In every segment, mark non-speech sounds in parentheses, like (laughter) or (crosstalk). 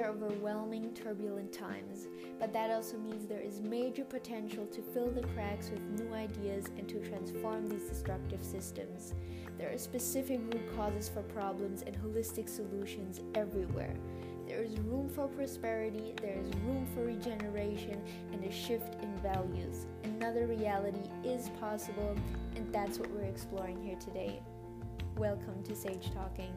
are overwhelming, turbulent times, but that also means there is major potential to fill the cracks with new ideas and to transform these destructive systems. There are specific root causes for problems and holistic solutions everywhere. There is room for prosperity, there is room for regeneration, and a shift in values. Another reality is possible, and that's what we're exploring here today. Welcome to Sage Talking.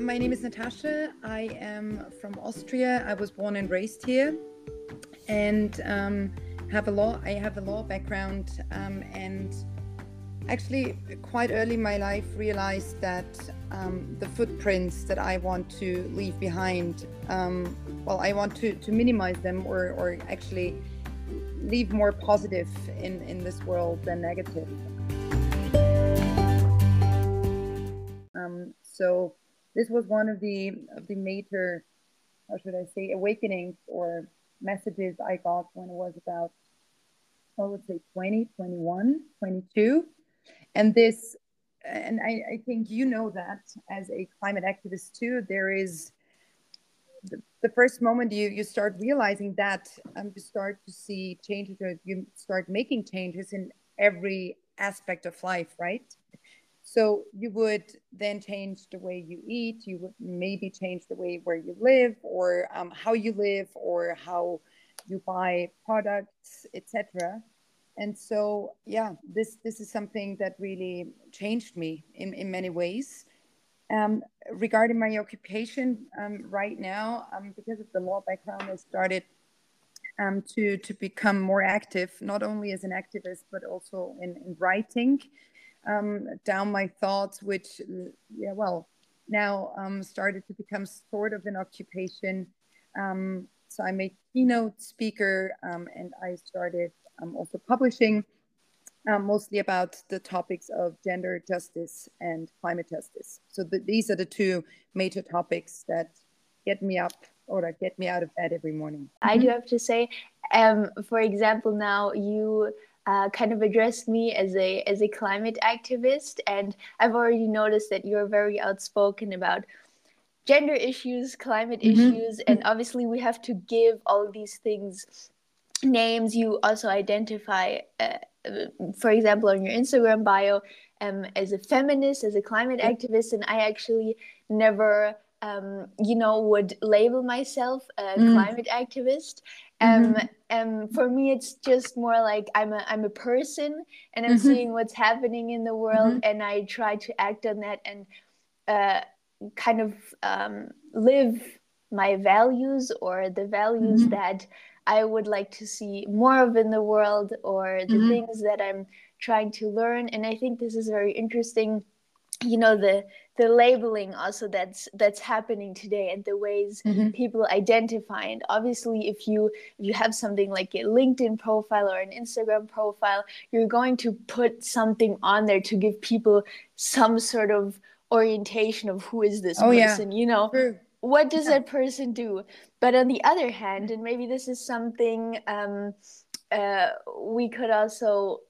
My name is Natascha. I am from Austria. I was born and raised here, and um, have a law. I have a law background, um, and actually, quite early in my life, realized that um, the footprints that I want to leave behind, um, well, I want to to minimize them, or or actually leave more positive in in this world than negative. Um, so this was one of the of the major, how should I say, awakenings or messages I got when it was about, I would say 20, 21, 22. And this, and I, I think you know that as a climate activist too, there is the, the first moment you, you start realizing that um, you start to see changes or you start making changes in every aspect of life, right? So you would then change the way you eat. You would maybe change the way where you live, or um, how you live, or how you buy products, etc. And so, yeah, this this is something that really changed me in in many ways. Um, regarding my occupation um, right now, um, because of the law background, I started um, to to become more active, not only as an activist but also in, in writing um, down my thoughts, which, yeah, well, now um, started to become sort of an occupation. Um, so I'm a keynote speaker um, and I started um, also publishing um, mostly about the topics of gender justice and climate justice. So the, these are the two major topics that get me up or get me out of bed every morning. I do have to say, for example, now you uh, kind of addressed me as a as a climate activist, and I've already noticed that you're very outspoken about gender issues, climate mm-hmm. issues, and obviously we have to give all these things names. You also identify, uh, for example, on your Instagram bio, um, as a feminist, as a climate activist, and I actually never um, you know, would label myself a mm. climate activist. Um, mm-hmm. um, for me, it's just more like I'm a I'm a person, and I'm mm-hmm. seeing what's happening in the world, mm-hmm. and I try to act on that and uh, kind of um, live my values or the values mm-hmm. that I would like to see more of in the world, or the mm-hmm. things that I'm trying to learn. And I think this is very interesting you know the the labeling also that's that's happening today and the ways mm-hmm. people identify and obviously if you if you have something like a linkedin profile or an instagram profile you're going to put something on there to give people some sort of orientation of who is this oh, person yeah. you know True. what does yeah. that person do but on the other hand and maybe this is something um, uh, we could also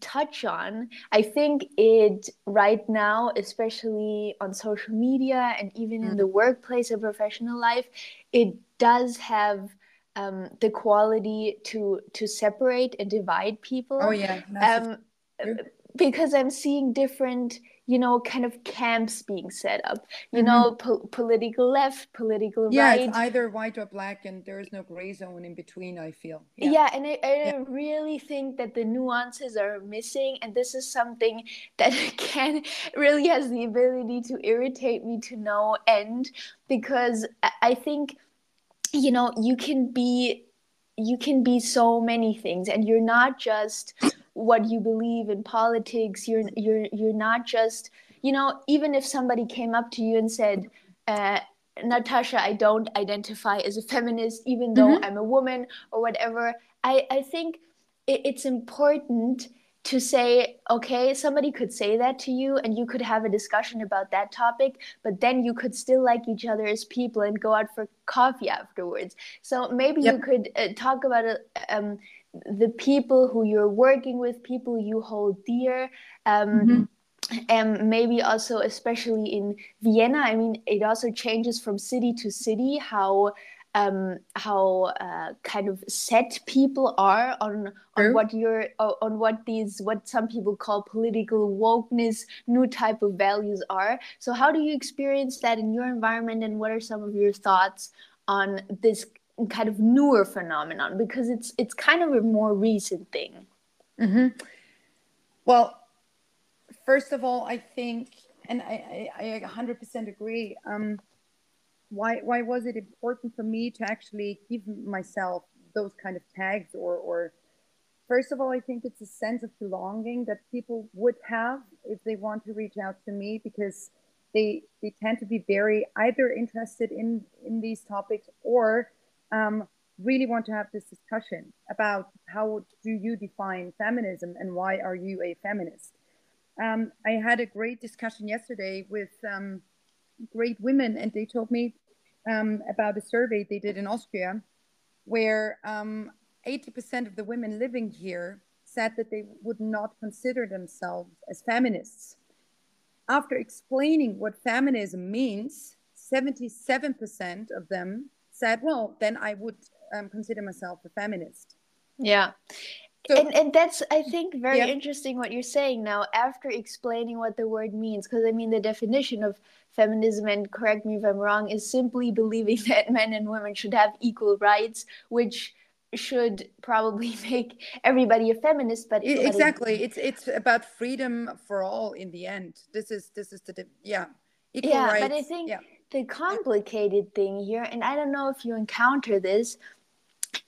touch on. I think it right now, especially on social media and even mm. in the workplace or professional life, it does have um, the quality to to separate and divide people. Oh yeah. Um, because I'm seeing different you know, kind of camps being set up. You mm-hmm. know, po- political left, political yeah, right. Yeah, it's either white or black, and there is no gray zone in between. I feel. Yeah, yeah and I, I yeah. really think that the nuances are missing, and this is something that (laughs) can really has the ability to irritate me to no end because I think, you know, you can be you can be so many things and you're not just what you believe in politics you're you're you're not just you know even if somebody came up to you and said uh, natascha i don't identify as a feminist even though mm-hmm. i'm a woman or whatever i i think it, it's important to say okay somebody could say that to you and you could have a discussion about that topic but then you could still like each other as people and go out for coffee afterwards so maybe yep. you could uh, talk about it um, the people who you're working with, people you hold dear. Um, mm-hmm. and maybe also especially in Vienna. I mean, it also changes from city to city how um, how uh, kind of set people are on on what you're on what these what some people call political wokeness, new type of values are. So how do you experience that in your environment, and what are some of your thoughts on this kind of newer phenomenon? Because it's it's kind of a more recent thing. Mm-hmm. Well, first of all, I think, and I, I, I 100% agree. Um, why, why was it important for me to actually give myself those kind of tags or, or first of all, I think it's a sense of belonging that people would have if they want to reach out to me because they they tend to be very either interested in in these topics or um, really want to have this discussion about how do you define feminism and why are you a feminist um, I had a great discussion yesterday with um, great women, and they told me um, about a survey they did in Austria, where 80% um, of the women living here said that they would not consider themselves as feminists. After explaining what feminism means, 77% of them said, well, then I would um, consider myself a feminist. Yeah. So, and, and that's i think very yeah. interesting what you're saying now after explaining what the word means because i mean the definition of feminism and correct me if i'm wrong is simply believing (laughs) that men and women should have equal rights which should probably (laughs) make everybody a feminist but exactly it's it's about freedom for all in the end this is this is the yeah equal yeah rights. but i think yeah. The complicated thing here and i don't know if you encounter this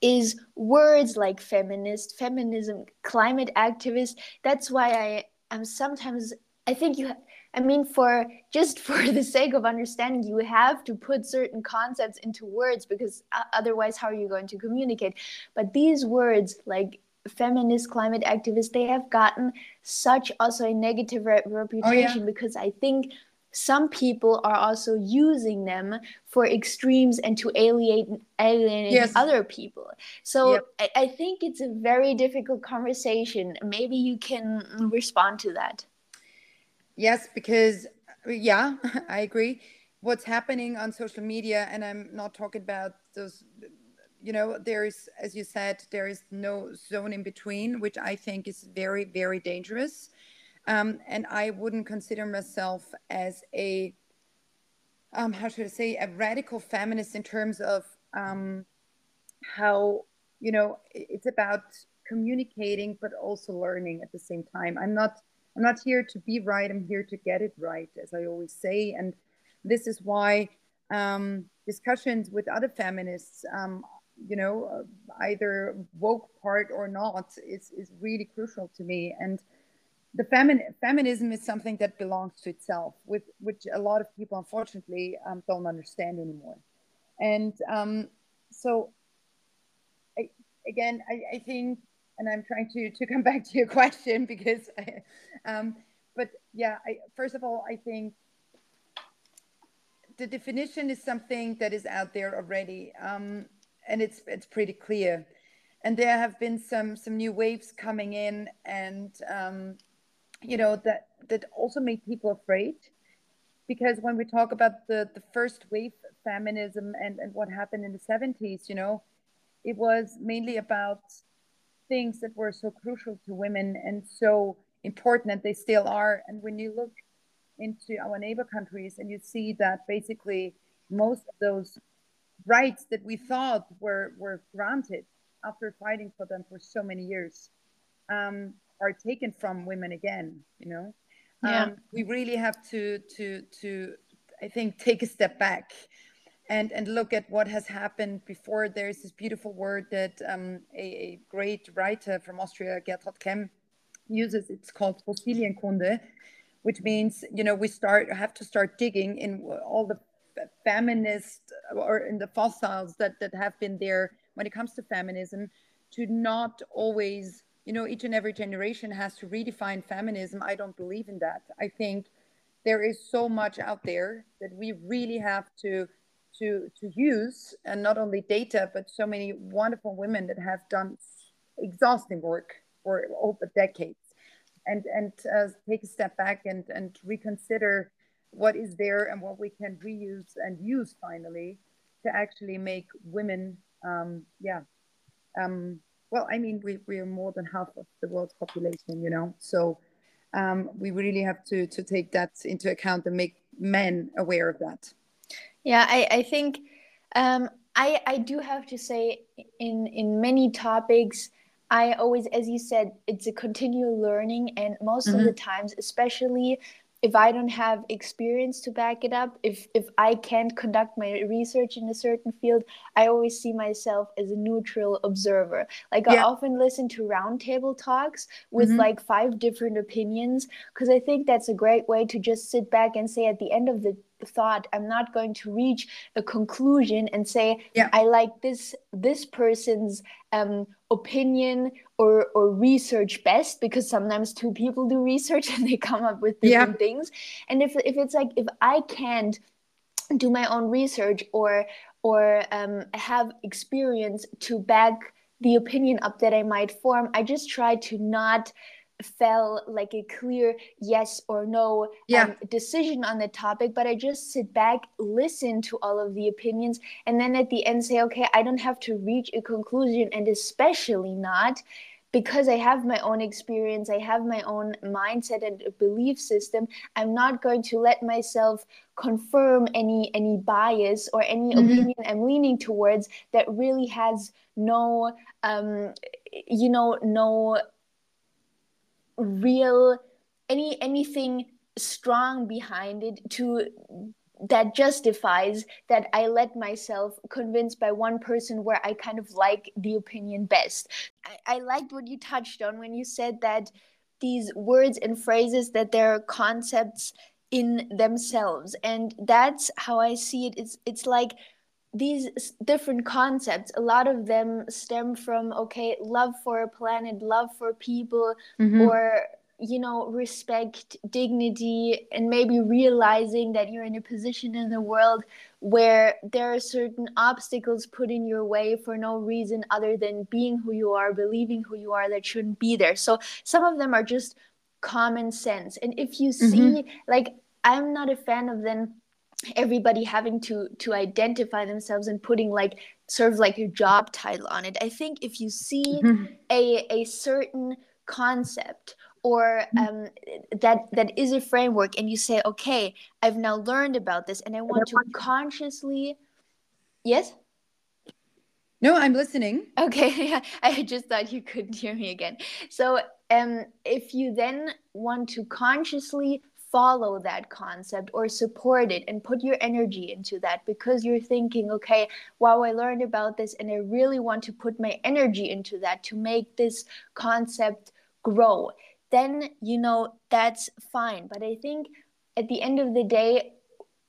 is words like feminist, feminism, climate activist. That's why I am sometimes, I think you, I mean, for just (laughs) for the sake of understanding, you have to put certain concepts into words because otherwise, how are you going to communicate? But these words, like feminist climate activist, they have gotten such also a negative re- reputation oh, yeah. because I think some people are also using them for extremes and to alienate alienate yes. other people. So yep. I, I think it's a very difficult conversation. Maybe you can respond to that. Yes because yeah (laughs) i agree. What's happening on social media and i'm not talking about those you know there is as you said there is no zone in between which i think is very very dangerous um, and I wouldn't consider myself as a, um, how should I say, a radical feminist in terms of um, how, you know, it's about communicating, but also learning at the same time. I'm not, I'm not here to be right. I'm here to get it right, as I always say. And this is why um, discussions with other feminists, um, you know, uh, either woke part or not, is, is really crucial to me. And the femin- feminism is something that belongs to itself, with which a lot of people unfortunately um, don't understand anymore. And um, so, I, again, I, I, think, and I'm trying to to come (laughs) back to your question because, I, (laughs) um, but yeah, first of all, I think the definition is something that is out there already, um, and it's it's pretty clear. And there have been some some new waves coming in, and um, you know that that also made people afraid. Because when we talk about the the first wave feminism and and what happened in the 70s you know it was mainly about things that were so crucial to women and so important and they still are. And when you look into our neighbor countries and you see that basically most of those rights that we thought were were granted after fighting for them for so many years um, are taken from women again you know? Yeah. Um, we really have to to to i think take a step back and and look at what has happened before. There's this beautiful word that um, a, a, great writer from austria Gertraud Klemm uses. It's called fossilienkunde which means you know we start have to start digging in all the feminist or in the fossils that that have been there when it comes to feminism to not always you know each and every generation has to redefine feminism. I don't believe in that. I think there is so much out there that we really have to to to use and not only data but so many wonderful women that have done exhausting work for over decades. And and uh, take a step back and and reconsider what is there and what we can reuse and use finally to actually make women um, yeah um, well i mean we, we are more than half of the world's population you know so um, we really have to to take that into account and make men aware of that yeah i i think um, i i do have to say in in many topics I always, as you said, it's a continual learning, and most mm-hmm. of the times, especially if I don't have experience to back it up, if if I can't conduct my research in a certain field, I always see myself as a neutral observer. Like yeah. I often listen to roundtable talks with mm-hmm. like five different opinions because I think that's a great way to just sit back and say at the end of the thought i'm not going to reach a conclusion and say yeah. i like this this person's um, opinion or or research best because sometimes two people do research (laughs) and they come up with different yeah. things and if if it's like if i can't do my own research or or um, have experience to back the opinion up that i might form i just try to not fell like a clear yes or no yeah. um, decision on the topic but i just sit back listen to all of the opinions and then at the end say okay i don't have to reach a conclusion and especially not because i have my own experience i have my own mindset and belief system i'm not going to let myself confirm any any bias or any mm-hmm. opinion i'm leaning towards that really has no um you know no real any anything strong behind it to that justifies that I let myself convinced by one person where I kind of like the opinion best. I, I liked what you touched on when you said that these words and phrases that they're concepts in themselves and that's how i see it it's it's like these different concepts a lot of them stem from okay love for a planet love for people mm-hmm. or you know respect dignity and maybe realizing that you're in a position in the world where there are certain obstacles put in your way for no reason other than being who you are believing who you are that shouldn't be there so some of them are just common sense and if you see mm-hmm. like i'm not a fan of them everybody having to to identify themselves and putting like sort of like a job title on it i think if you see mm-hmm. a a certain concept or mm-hmm. um, that that is a framework and you say okay i've now learned about this and i want to (laughs) consciously yes no i'm listening okay (laughs) i just thought you couldn't hear me again so um, if you then want to consciously follow that concept or support it and put your energy into that because you're thinking, okay, wow, I learned about this and I really want to put my energy into that to make this concept grow, then, you know, that's fine. But I think at the end of the day,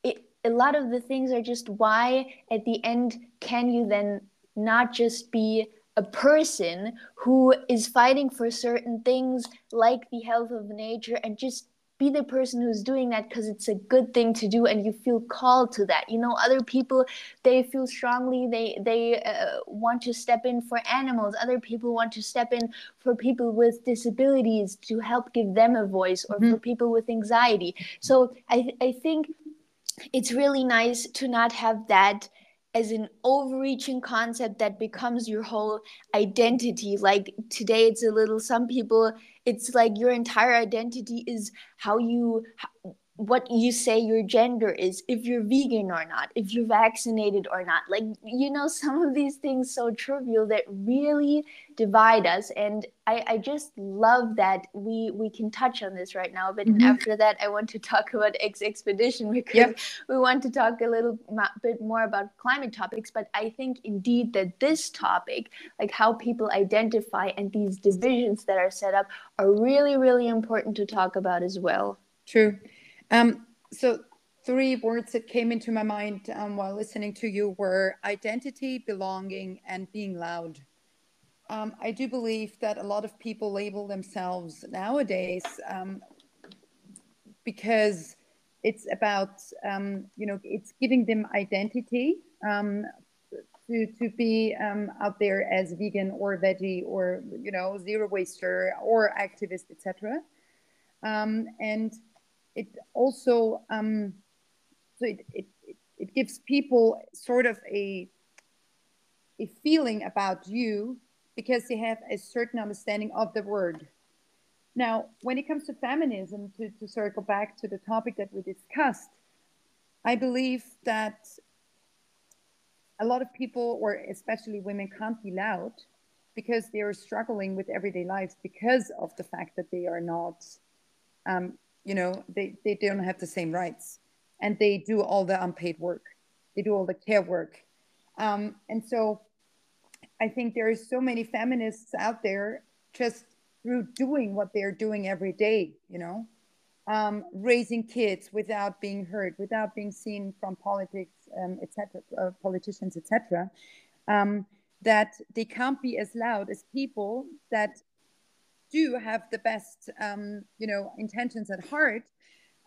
it, a lot of the things are just why at the end can you then not just be a person who is fighting for certain things like the health of nature and just be the person who's doing that because it's a good thing to do and you feel called to that. You know other people they feel strongly they they uh, want to step in for animals. Other people want to step in for people with disabilities to help give them a voice or mm-hmm. for people with anxiety. So i i think it's really nice to not have that as an overreaching concept that becomes your whole identity. Like today it's a little some people it's like your entire identity is how you what you say your gender is, if you're vegan or not, if you're vaccinated or not. Like, you know, (laughs) some of these things so trivial that really divide us. And I, I just love that we we can touch on this right now. But mm-hmm. after that, I want to (laughs) talk about Exxpedition (laughs) because yep. we want to talk a little bit more about climate topics. But I think indeed that this topic, like how people identify and these divisions that are set up, are really, really important to talk about as well. True. Um, so three words that came into my mind um, while listening to you were identity, belonging, and being loud. Um, I do believe that a lot of people label themselves nowadays um, because it's about um, you know it's giving them identity um, to to be um, out there as vegan or veggie or you know zero waster or activist etc and it also um, so it, it, it gives people sort of a a feeling about you because they have a certain understanding of the word. Now, when it comes to feminism, to, to circle back to the topic that we discussed, I believe that a lot of people, or especially women, can't be loud because they are struggling with everyday lives because of the fact that they are not, um, you know, they, they don't have the same rights and they do all the unpaid work, they do all the care work. Um, and so I think there are so many feminists out there just through doing what they're doing every day, you know, um, raising kids without being heard, without being seen from politics, um, etc., uh, politicians, etc., um, that they can't be as loud as people that do have the best, um, you know, intentions at heart.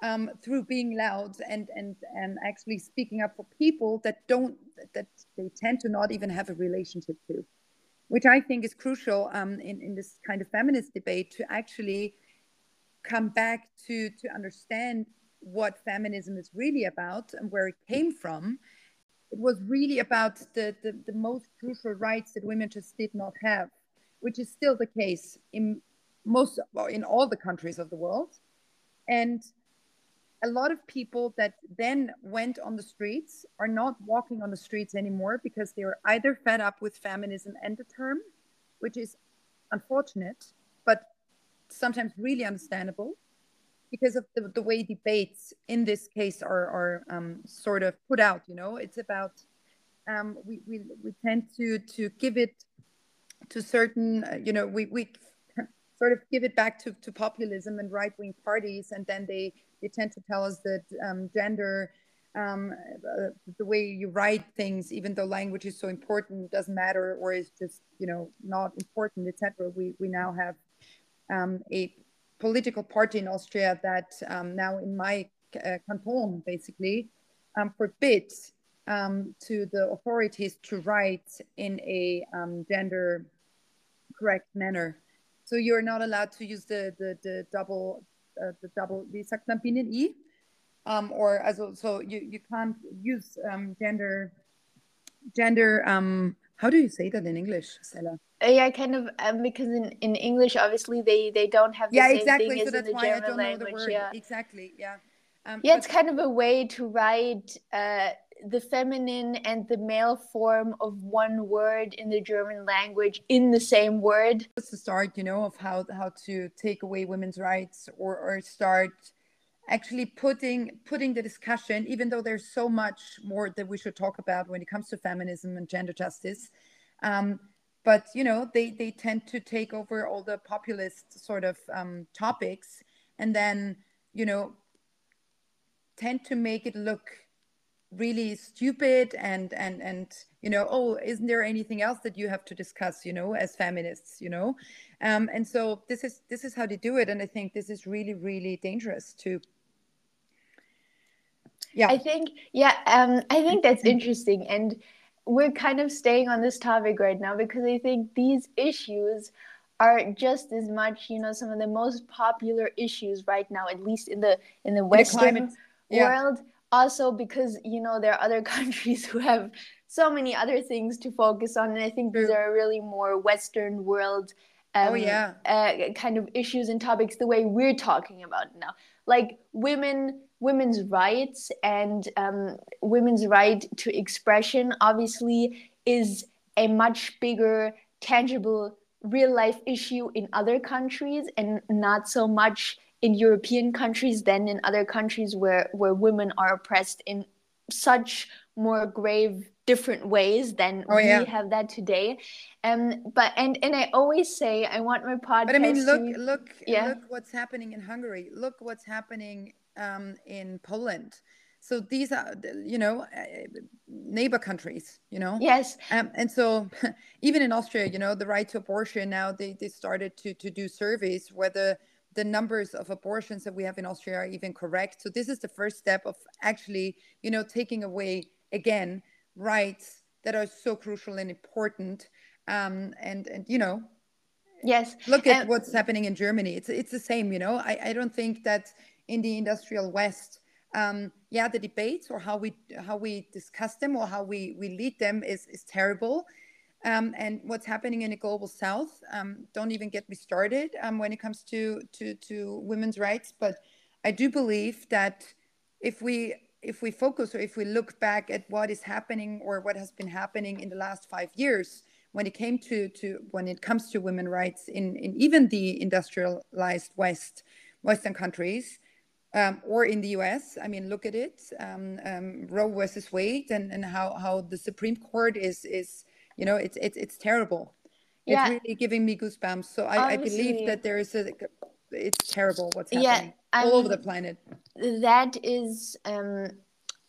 Um, through being loud and and and actually speaking up for people that don't that they tend to not even have a relationship to, which I think is crucial um, in, in this kind of feminist debate to actually come back to, to understand what feminism is really about and where it came from. It was really about the, the, the most crucial rights that women just did not have, which is still the case in most, well, in all the countries of the world. And a lot of people that then went on the streets are not walking on the streets anymore because they are either fed up with feminism and the term, which is unfortunate, but sometimes really understandable because of the, the way debates in this case are, are um, sort of put out, you know, it's about, um, we, we, we tend to, to give it to certain, uh, you know, we, we sort of give it back to, to populism and right-wing parties and then they they tend to tell us that um, gender, um, uh, the way you write things, even though language is so important, doesn't matter or is just you know not important, etc. We we now have um, a political party in Austria that um, now in my uh, canton basically um, forbids um, to the authorities to write in a gender correct manner. So you're not allowed to use the, the, the double uh, the double, sagt man Binnen-I? Um, or also, so you, you can't use um, gender, gender, um, how do you say that in English, Stella? Uh, yeah, kind of um, because in, in English, obviously they they don't have the yeah, same exactly. thing so as that's in the why German I don't language. know the word. Yeah, exactly. Yeah. Um, yeah, it's kind of a way to write uh, the feminine and the male form of one word in the German language in the same word. It's the start, you know, of how how to take away women's rights or or start actually putting putting the discussion even though there's so much more that we should talk about when it comes to feminism and gender justice um, but you know they they tend to take over all the populist sort of um, topics and then you know tend to make it look really stupid and and and you know oh isn't there anything else that you have to discuss you know as feminists you know um, and so this is this is how they do it and i think this is really really dangerous to yeah i think yeah um, i think that's interesting and we're kind of staying on this topic right now because i think these issues are just as much you know some of the most popular issues right now at least in the in the western in the yeah. world also because you know there are other (laughs) countries who have so many other things to focus on and i think these are really more western world oh, um, oh yeah. uh, kind of issues and topics the way we're talking about now. Like women women's rights and um, women's right to expression obviously is a much bigger tangible real life issue in other countries and not so much in European countries than in other countries where, where women are oppressed in such more grave different ways than oh, yeah. we have that today. Um, but and and I always say I want my podcast. But I mean, look, to, look, yeah. look what's happening in Hungary. Look what's happening um, in Poland. So these are, you know, uh, neighbor countries, you know. Yes. Um, and so, (laughs) even in Austria, you know, the right to abortion now they they started to to do surveys whether the numbers of abortions that we have in Austria are even correct. So this is the first step of actually, you know, taking away again rights that are so crucial and important. Um, and and you know, Yes. Look at um, what's happening in Germany. It's it's the same, you know. I, I don't think that in the industrial West, um, yeah, the debates or how we how we discuss them or how we we lead them is is terrible. Um, and what's happening in the global south um, don't even get me started um, when it comes to, to to women's rights but i do believe that if we if we focus or if we look back at what is happening or what has been happening in the last five years when it came to, to when it comes to women rights in, in even the industrialized west western countries um, or in the US. I mean, look at it, um, um, Roe versus Wade, and, and how, how the Supreme Court is is you know it's it's it's terrible. Yeah. It's really giving me goosebumps. So I, I believe that there is a it's terrible what's happening yeah, all over the planet. That is um,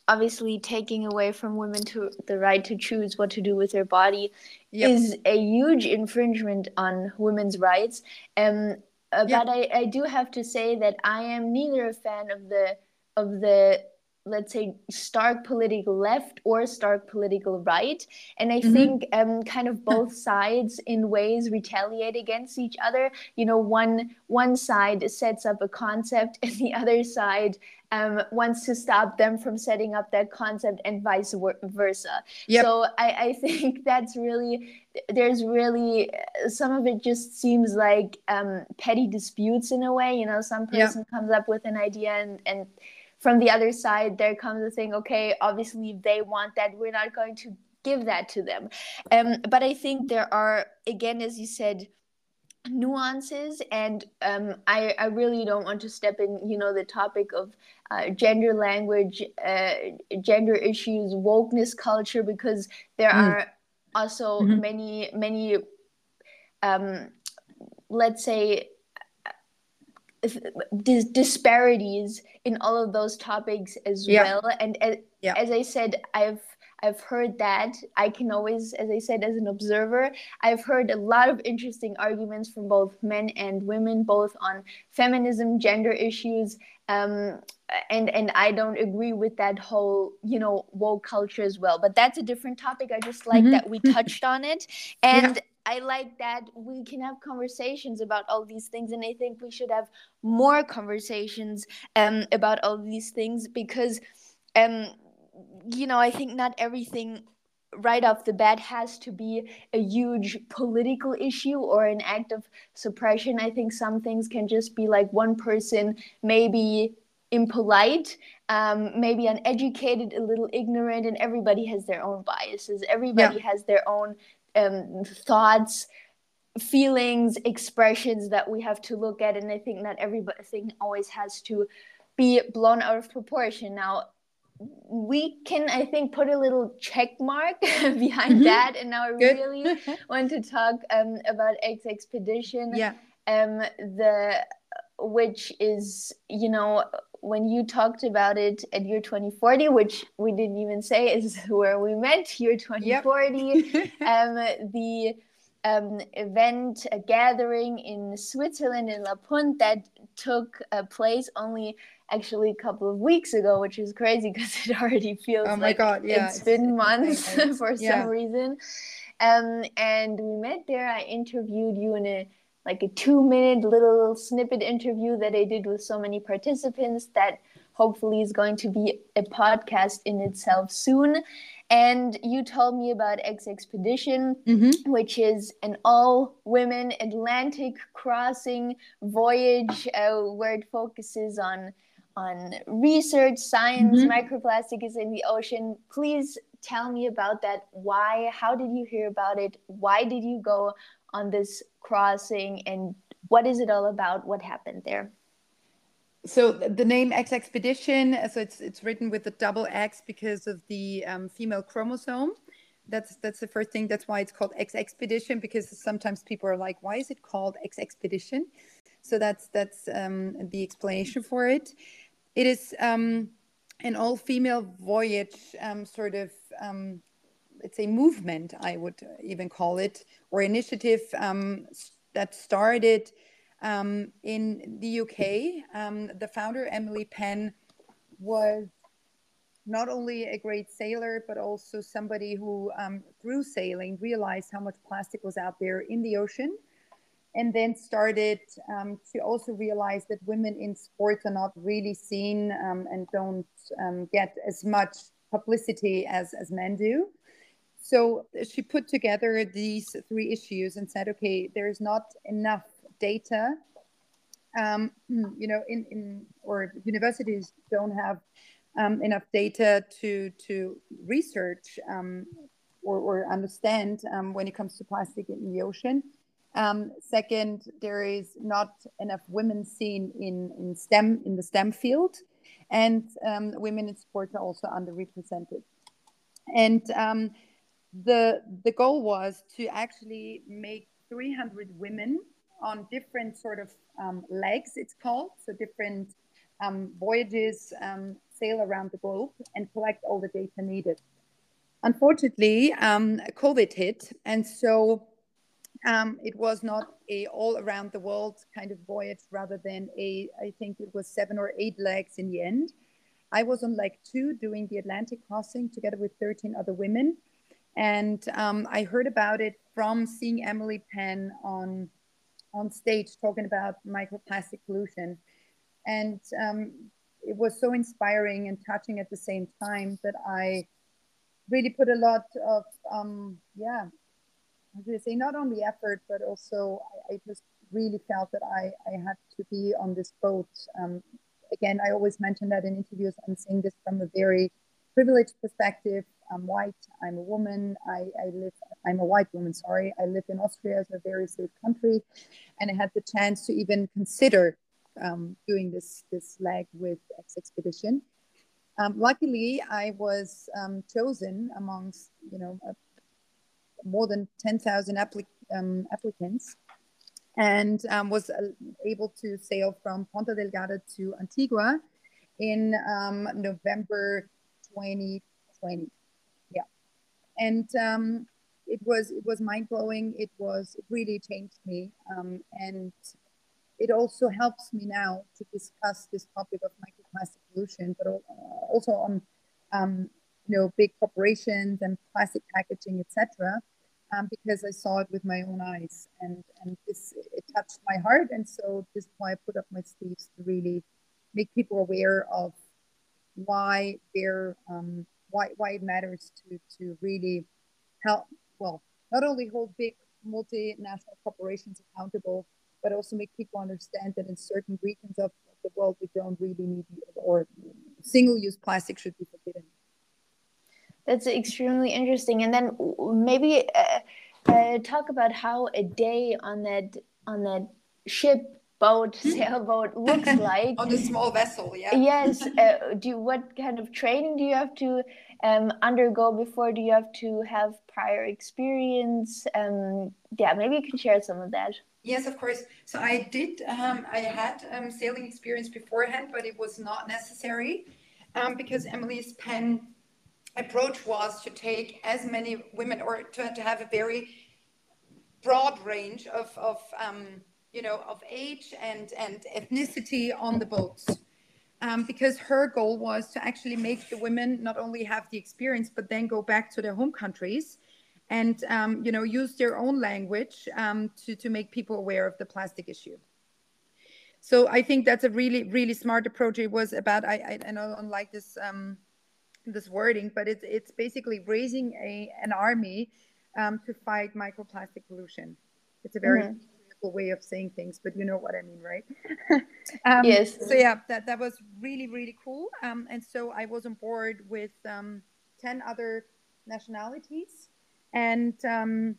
obviously taking away from women to the right to choose what to do with their body yep. is a huge infringement on women's rights. Um, uh, yep. But I, I do have to say that I am neither a fan of the of the let's say stark political left or stark political right and i mm-hmm. think um, kind of both (laughs) sides in ways retaliate against each other you know one one side sets up a concept (laughs) and the other side um, wants to stop them from setting up that concept and vice versa yep. so I, I think that's really there's really some of it just seems like um, petty disputes in a way you know some person yep. comes up with an idea and and from the other side there comes the thing okay obviously they want that we're not going to give that to them um, but i think there are again as you said nuances and um, I, I really don't want to step in you know the topic of uh, gender language uh, gender issues wokeness culture because there mm. are also mm-hmm. many many um, let's say dis- disparities in all of those topics as yeah. well and as, yeah. as i said i've I've heard that. I can always, as I said, as an observer, I've heard a lot of interesting arguments from both men and women, both on feminism, gender issues, um, and and I don't agree with that whole, you know, woke culture as well. But that's a different topic. I just like mm-hmm. that we touched on it, (laughs) and. Yeah I like that we can have conversations about all these things, and I think we should have more conversations um, about all these things because, um, you know, I think not everything right off the bat has to be a huge political issue or an act of suppression. I think some things can just be like one person maybe impolite, um, maybe uneducated, a little ignorant, and everybody has their own biases. Everybody yeah. has their own um, thoughts feelings expressions that we have to look at and i think not everything always has to be blown out of proportion now we can i think put a little check mark (laughs) behind mm-hmm. that and now i Good. really (laughs) want to talk um, about Exxpedition yeah um the which is you know when you talked about it at year 2040 which we didn't even say is (laughs) where we met year 2040 yep. (laughs) um, the um, event a gathering in switzerland in la punt that took uh, place only actually a couple of weeks ago which is crazy (laughs) because it already feels oh like God, yeah, it's, it's been months for yeah. some reason um, and we met there i interviewed you in a like a two minute little snippet interview that I did with so many participants that hopefully is going to be a podcast in itself soon. And you told me about Exxpedition, mm-hmm. which is an all women Atlantic crossing voyage uh, where it focuses on on research, science, mm-hmm. microplastic is in the ocean. Please tell me about that. Why? How did you hear about it? Why did you go on this crossing and what is it all about? What happened there? So the name Exxpedition, so it's it's written with the double X because of the um, female chromosome. That's that's the first thing. That's why it's called Exxpedition because sometimes people are like, why is it called Exxpedition? So that's that's um, the explanation for it. It is um, an all-female voyage, um, sort of um, let's say movement i would even call it or initiative um, that started um, in the uk um, the founder emily penn was not only a great sailor but also somebody who um, through sailing realized how much plastic was out there in the ocean and then started um, to also realize that women in sports are not really seen um, and don't um, get as much publicity as, as men do. So she put together these three issues and said, okay, there's not enough data. Um, (clears throat) you know, in, in or universities don't have um, enough data to to research um, or, or understand when it comes to plastic in the ocean. Um, second, there is not enough women seen in, in STEM in the STEM field, and um, women in sports are also underrepresented. And um, the the goal was to actually make 300 women on different sort of um, legs. It's called so different um, voyages um, sail around the globe and collect all the data needed. Unfortunately, COVID hit, and so um, it was not a all around the world kind of voyage rather than a, I think it was seven or eight legs in the end. I was on leg two doing the Atlantic crossing together with 13 other women. And um, I heard about it from seeing Emily Penn on, on stage talking about microplastic pollution. And um, it was so inspiring and touching at the same time that I really put a lot of, um, yeah, I to say not only effort, but also I, I, just really felt that I, I had to be on this boat. Um, again, I always mention that in interviews. I'm saying this from a very privileged perspective. I'm white. I'm a woman. I, I live. I'm a white woman. Sorry, I live in Austria as a very safe country, and I had the chance to even consider um, doing this this leg with Exxpedition. Um, luckily, I was um, chosen amongst you know a more than 10,000 applic um, applicants and um, was uh, able to sail from Ponta Delgada to Antigua in um, November 2020. Yeah, and um, it was it was mind blowing. It was it really changed me, um, and it also helps me now to discuss this topic of microplastic pollution, but also on um, you know big corporations and plastic packaging, etc um, because I saw it with my own eyes, and and this it touched my heart, and so this is why I put up my sleeves to really make people aware of why they're um, why why it matters to to really help well not only hold big multinational corporations accountable, but also make people understand that in certain regions of the world we don't really need or single-use plastic should be forbidden. That's extremely interesting. And then maybe uh, uh, talk about how a day on that on that ship boat (laughs) hmm. sailboat (laughs) looks like. On a small vessel yeah. Yes (laughs) uh, do what kind of training do you have to um, undergo before do you have to have prior experience? Um, yeah maybe you can share some of that. Yes of course. So i did um, i had um, sailing experience beforehand but it was not necessary um, because emily's Penn approach was to take as many women or to, to have a very broad range of, of um, you know, of age and, and ethnicity on the boats. Um, because her goal was to actually make the women not only have the experience, but then go back to their home countries and, um, you know, use their own language um, to, to make people aware of the plastic issue. So I think that's a really, really smart approach. It was about, I, I, I don't like this, um, this wording, but it's it's basically raising a an army um, to fight microplastic pollution. It's a very mm-hmm. Simple way of saying things, but you know what I mean, right? (laughs) um, yes. So yeah, that that was really really cool. Um, and so I was on board with um, ten other nationalities, and um,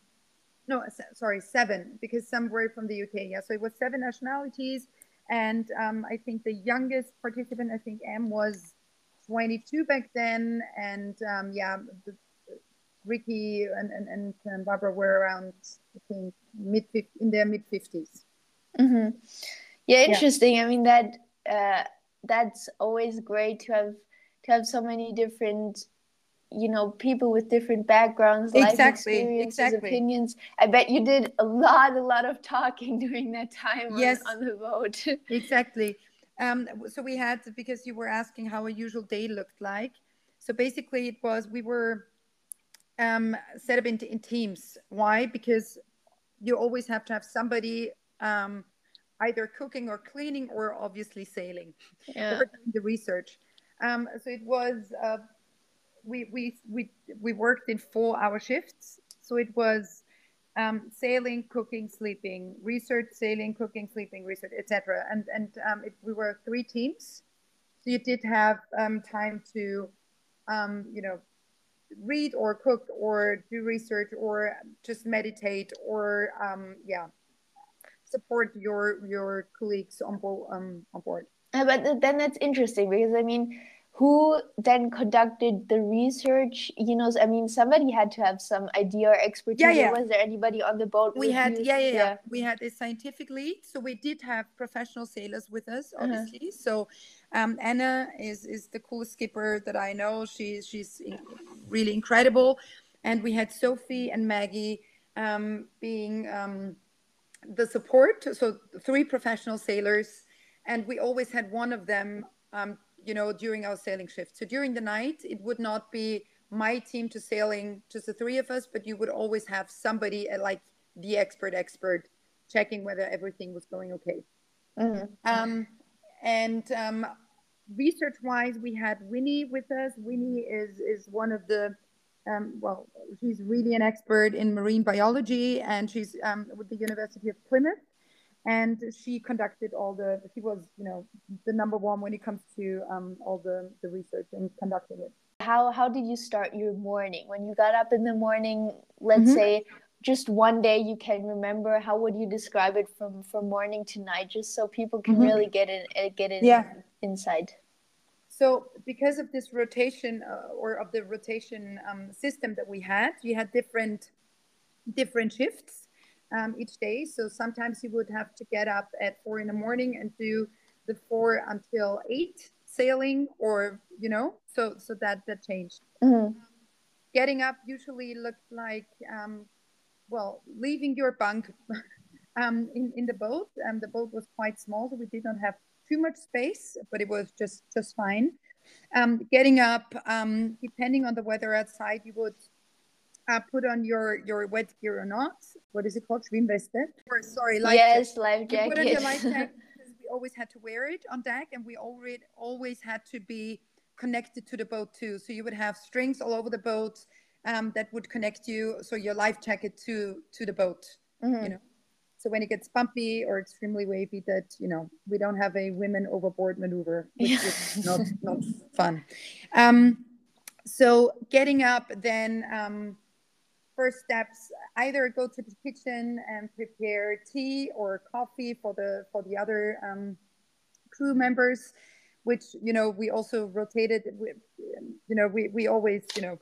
no, sorry, seven because some were from the UK. Yeah, so it was seven nationalities, and um, I think the youngest participant, I think M was 22 back then, and um, yeah, the, Ricky and and, and um, Barbara were around I think mid in their mid 50s. Mm-hmm. Yeah, interesting. Yeah. I mean that uh, that's always great to have to have so many different you know people with different backgrounds exactly, life experiences exactly. opinions i bet you did a lot a lot of talking (laughs) during that time yes, on, on the boat (laughs) exactly um, so we had because you were asking how a usual day looked like. So basically, it was we were um, set up in, in teams. Why? Because you always have to have somebody um, either cooking or cleaning or obviously sailing yeah. the research. Um, so it was uh, we we we we worked in four hour shifts. So it was um, sailing, cooking, sleeping, research, sailing, cooking, sleeping, research, etc. And and um, it, we were three teams, so you did have um, time to, um, you know, read or cook or do research or just meditate or um, yeah, support your your colleagues on board um, on board. Uh, but then that's interesting because I mean who then conducted the research you know i mean somebody had to have some idea or expertise yeah, yeah. was there anybody on the boat we had yeah, yeah, yeah we had a scientific lead so we did have professional sailors with us uh-huh. obviously uh-huh. so um, anna is is the coolest skipper that i know she's she's really incredible and we had sophie and maggie um, being um, the support so three professional sailors and we always had one of them um, you know, during our sailing shift. So during the night, it would not be my team to sailing, just the three of us, but you would always have somebody uh, like the expert expert checking whether everything was going okay. Mm-hmm. Um, and um, research wise, we had Winnie with us. Winnie is is one of the um, well, she's really an expert in marine biology, and she's um, with the University of Plymouth and she conducted all the she was you know the number one when it comes to um, all the the research and conducting it how how did you start your morning when you got up in the morning let's mm-hmm. say just one day you can remember how would you describe it from from morning to night just so people can mm-hmm. really get it eh, get it yeah. inside so because of this rotation uh, or of the rotation um, system that we had you had different different shifts um, each day. So sometimes you would have to get up at four in the morning and do the four until eight sailing, or you know, so so that that changed. Mm-hmm. Getting up usually looked like, um, well, leaving your bunk (laughs) um, in in the boat. Um, the boat was quite small, so we did not have too much space, but it was just just fine. Um, getting up, um, depending on the weather outside, you would uh, put on your your wet gear or not. What is it called? Schwimmweste. Or sorry, life yes, jacket. life jacket. You put on your life jacket (laughs) because we always had to wear it on deck, and we already always had to be connected to the boat too. So you would have strings all over the boat um, that would connect you, so your life jacket to to the boat. Mm-hmm. You know. So when it gets bumpy or extremely wavy, that you know we don't have a women overboard maneuver, (laughs) which yeah. is not not fun. Um, so getting up then. Um, first steps either go to the kitchen and prepare tea or coffee for the for the other um, crew members which you know we also rotated with, you know we, we always you know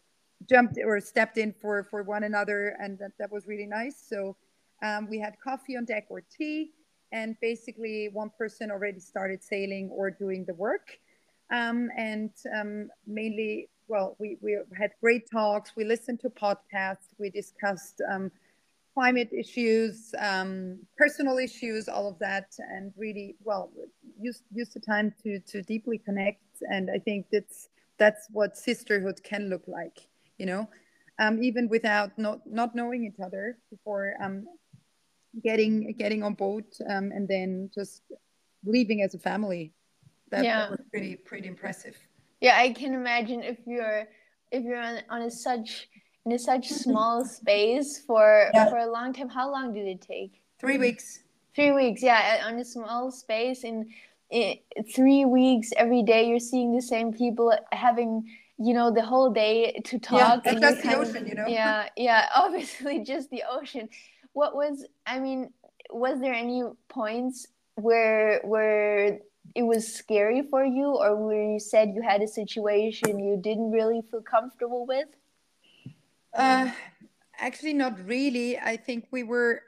jumped or stepped in for for one another and that, that was really nice so um, we had coffee on deck or tea and basically one person already started sailing or doing the work um, and um, mainly well, we, we had great talks. We listened to podcasts. We discussed um, climate issues, um, personal issues, all of that, and really, well, use use the time to to deeply connect. And I think that's that's what sisterhood can look like. You know, um, even without not not knowing each other before um, getting getting on board, um, and then just leaving as a family. That, yeah. that was pretty pretty impressive yeah i can imagine if you're if you're on, on a such in a such (laughs) small space for yeah. for a long time how long did it take three weeks three weeks yeah on a small space in, in three weeks every day you're seeing the same people having you know the whole day to talk yeah, and just the ocean of, you know? Yeah yeah (laughs) obviously just the ocean. What was i mean was there any points where where it was scary for you or where you said you had a situation you didn't really feel comfortable with? Uh, actually not really. I think we were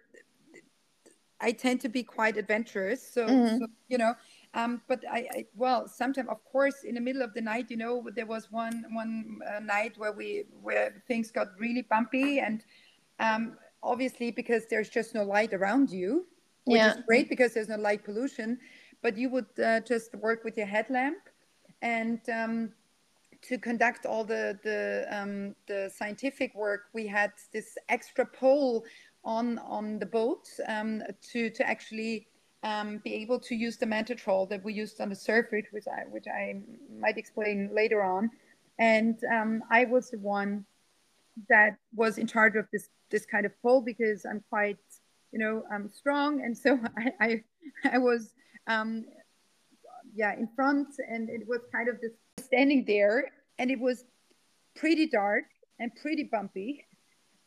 i tend to be quite adventurous so, mm-hmm. so you know um, but I, I well sometimes of course in the middle of the night you know there was one one uh, night where we where things got really bumpy and um, obviously because there's just no light around you which yeah. is great because there's no light pollution but you would uh, just work with your headlamp and um, to conduct all the the, um, the scientific work we had this extra pole on on the boat um, to to actually um, be able to use the manta trawl that we used on the surface, which I which I might explain later on. And um, I was the one that was in charge of this this kind of pole because I'm quite you know I'm strong, and so (laughs) I I, I was um, yeah in front, and it was kind of just standing there, and it was pretty dark and pretty bumpy,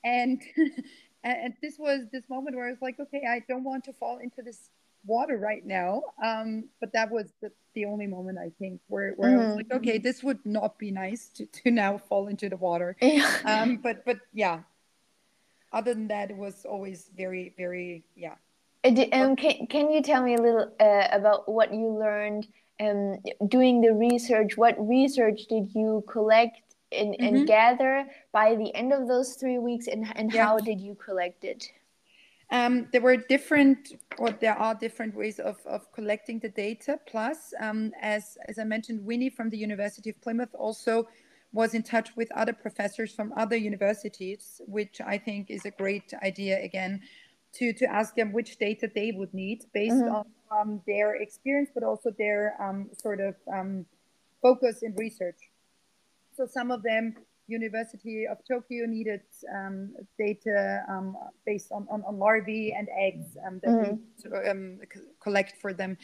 and (laughs) and this was this moment where I was like, okay, I don't want to fall into this water right now. Um, but that was the, the only moment I think where, where mm-hmm. I was like, okay, this would not be nice to, to now fall into the water. (laughs) Yeah. Um, but but yeah, other than that, it was always very very yeah. Um, can can you tell me a little uh, about what you learned um, doing the research? What research did you collect and, mm-hmm. and gather by the end of those three weeks, and and yeah. how did you collect it? Um, there were different, or there are different ways of, of collecting the data. Plus, um, as, as I mentioned, Winnie from the University of Plymouth also was in touch with other professors from other universities, which I think is a great idea again to, to ask them which data they would need based mm-hmm. on um, their experience, but also their um, sort of um, focus in research. So some of them University of Tokyo needed um, data um, based on, on, on, larvae and eggs um, that mm-hmm. we um, collect for them.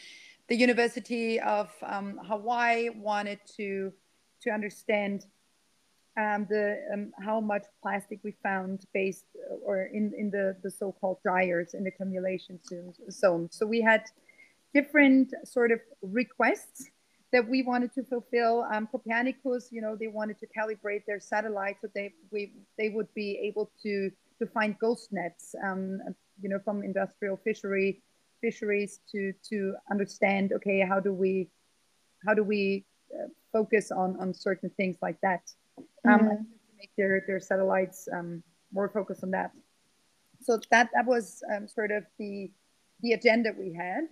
The University of um, Hawaii wanted to to understand um, the how much plastic we found based or in, in the, the so-called gyres in the accumulation zone. So we had different sort of requests that we wanted to fulfill. Um, Copernicus, you know, they wanted to calibrate their satellites so they we they would be able to to find ghost nets, um, you know, from industrial fishery fisheries to to understand. Okay, how do we how do we uh, focus on on certain things like that? Um, mm-hmm. to make their their satellites um, more focused on that. So that that was um, sort of the the agenda we had,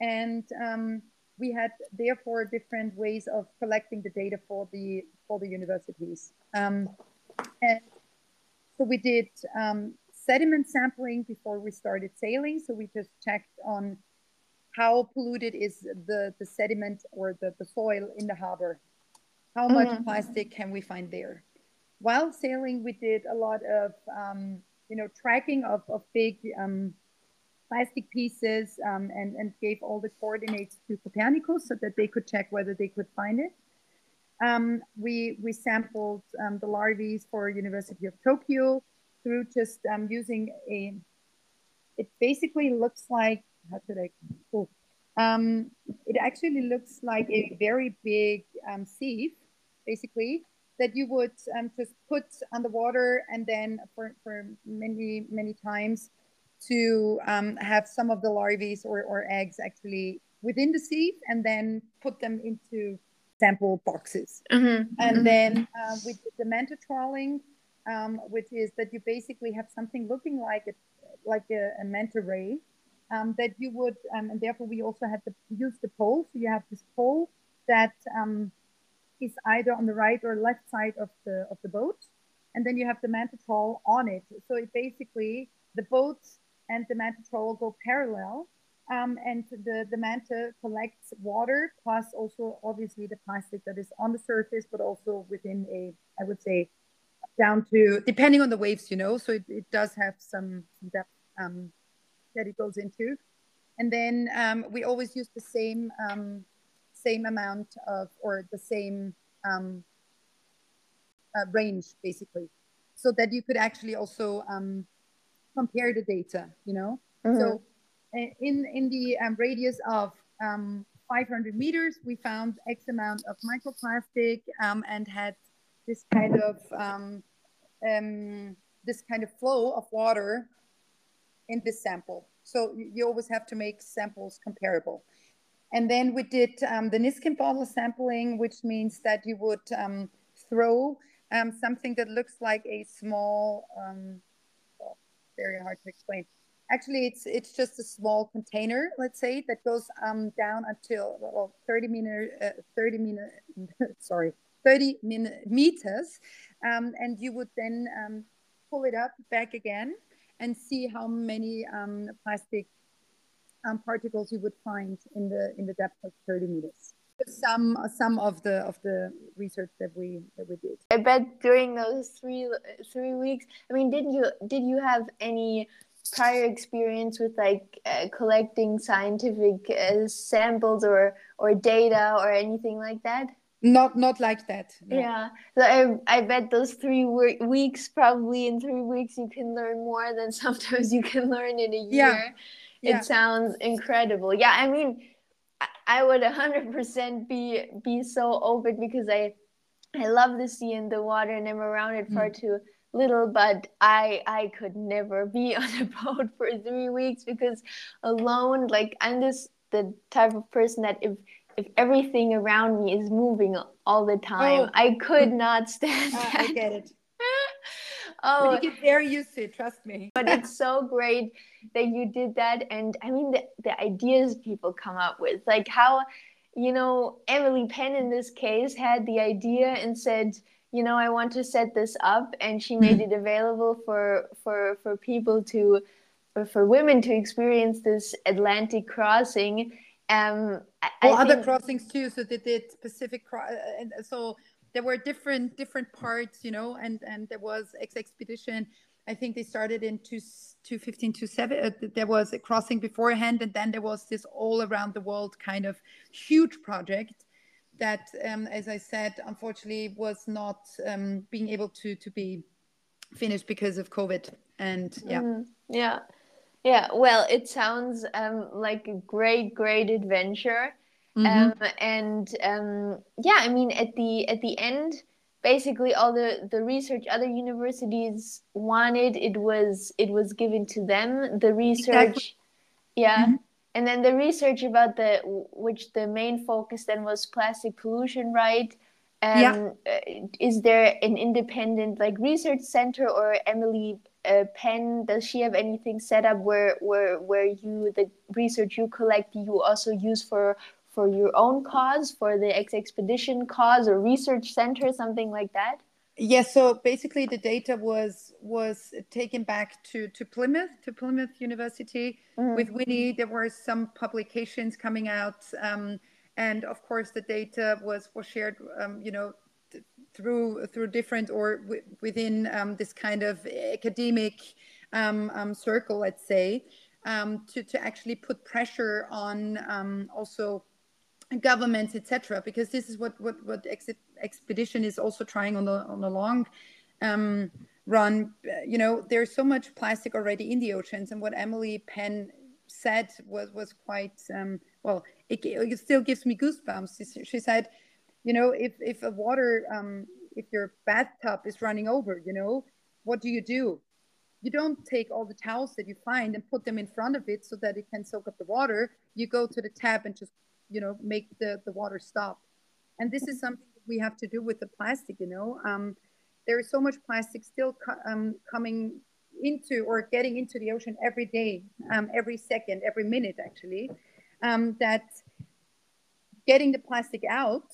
and um, we had therefore different ways of collecting the data for the for the universities. Um, and so we did um, sediment sampling before we started sailing. So we just checked on how polluted is the, the sediment or the, the soil in the harbor. How much mm-hmm. plastic can we find there? While sailing, we did a lot of um, you know tracking of, of big um, plastic pieces um, and, and gave all the coordinates to Copernicus so that they could check whether they could find it. Um, we, we sampled um, the larvae for University of Tokyo through just um, using a, it basically looks like, how should I, oh, um, it actually looks like a very big um, sieve, basically, that you would just put on the water and then for, for many, many times to um, have some of the larvae or, or eggs actually within the sieve and then put them into sample boxes. Mm-hmm. And mm-hmm. then uh, with the manta trawling, um, which is that you basically have something looking like a, like a, a manta ray um, that you would, um, and therefore we also had to use the pole. So you have this pole that um, is either on the right or left side of the of the boat, and then you have the manta trawl on it. So it basically the boat and the manta trawl go parallel. Um, and the, the manta collects water plus also obviously the plastic that is on the surface, but also within a, I would say, down to depending on the waves, you know. So it, it does have some depth um, that it goes into. And then um, we always use the same um, same amount of or the same um, uh, range basically, so that you could actually also um, compare the data, you know? Mm-hmm. So in, in the um, radius of um, 500 meters, we found X amount of microplastic um, and had this kind of um, um, this kind of flow of water in this sample. So you always have to make samples comparable. And then we did um, the Niskin bottle sampling, which means that you would throw something that looks like a small very hard to explain. Actually, it's it's just a small container, let's say, that goes um, down until well, 30 minute, uh, 30 minute, (laughs) sorry, 30 min- meters, um, and you would then um, pull it up back again, and see how many um, plastic um, particles you would find in the in the depth of 30 meters. Some some of the of the research that we that we did. I bet during those three three weeks. I mean, did you did you have any prior experience with like uh, collecting scientific uh, samples or or data or anything like that? Not not like that. No. Yeah, so I I bet those three weeks probably in three weeks you can learn more than (laughs) sometimes you can learn in a year. Yeah. Yeah. It sounds incredible. Yeah, I mean, I would hundred percent be be so open because I I love the sea and the water and I'm around it far mm. too little but i i could never be (laughs) on a boat for three weeks because alone like i'm just the type of person that if if everything around me is moving all the time oh. i could not (laughs) stand uh, i get it oh. but you get very used to it trust me. (laughs) But it's so great that you did that. And i mean the, the ideas people come up with like how you know emily penn in this case had the idea and said you know i want to set this up. And she made mm-hmm. it available for for for people to for women to experience this atlantic crossing. Um I, well, I other think... crossings too so they did pacific cro- uh, and so there were different different parts you know and and there was Exxpedition i think they started in two, 215 to 7 uh, there was a crossing beforehand and then there was this all around the world kind of huge project that, um, as I said, unfortunately was not um, being able to to be finished because of COVID. And yeah, mm, yeah, yeah. Well, it sounds um, like a great, great adventure. Mm-hmm. Um, and um, yeah, I mean, at the at the end, basically all the the research other universities wanted it was it was given to them. The research, exactly. yeah. Mm-hmm and then the research about the which the main focus then was plastic pollution right um, yeah. Uh, is there an independent like research center or emily uh, penn does she have anything set up where where where you the research you collect you also use for for your own cause for the Exxpedition cause or research center something like that Yes, so basically the data was was taken back to, to Plymouth, to Plymouth University mm-hmm. with Winnie. There were some publications coming out, um, and of course the data was was shared, um, you know, th- through through different or w- within um, this kind of academic um, um, circle, let's say, um, to to actually put pressure on also governments, etc. Because this is what what what expedition is also trying on the on the long um, run. You know, there's so much plastic already in the oceans, and what Emily Penn said was was quite um, well. It, it, still gives me goosebumps. She said, you know, if if a water um, if your bathtub is running over, you know, what do you do? You don't take all the towels that you find and put them in front of it so that it can soak up the water. You go to the tap and just you know make the the water stop. And this is something we have to do with the plastic you know? Um, there is so much plastic still co- um, coming into or getting into the ocean every day um, every second every minute actually um, that getting the plastic out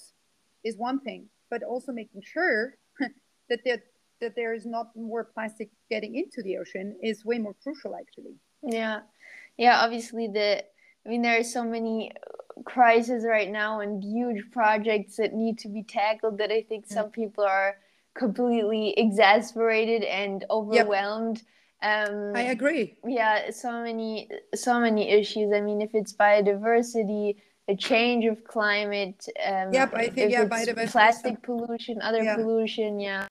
is one thing but also making sure (laughs) that there that there is not more plastic getting into the ocean is way more crucial actually. Yeah. Yeah obviously the i mean there are so many crisis right now and huge projects that need to be tackled that I think some people are completely exasperated and overwhelmed. Yep. Um, I agree. Yeah, so many, so many issues. I mean, if it's biodiversity, a change of climate. Um, yep, I think yeah, biodiversity. Plastic pollution, other yeah. pollution. Yeah,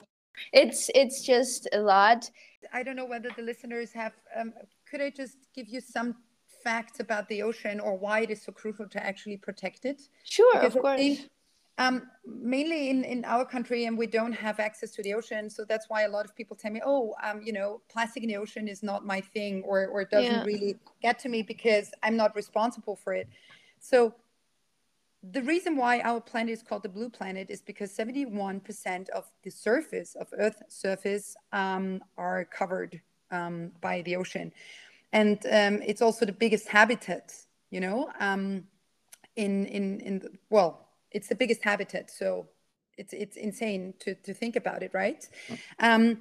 it's it's just a lot. I don't know whether the listeners have. Um, could I just give you some facts about the ocean or why it is so crucial to actually protect it? Sure, because of course. Think, um, mainly in, in our country, and we don't have access to the ocean. So that's why a lot of people tell me, oh, um, you know, plastic in the ocean is not my thing or, or it doesn't yeah. really get to me because I'm not responsible for it. So the reason why our planet is called the blue planet is because 71% of the surface of Earth's surface um, are covered um, by the ocean and um, it's also the biggest habitat you know um, in in in the, well it's the biggest habitat so it's it's insane to to think about it right um,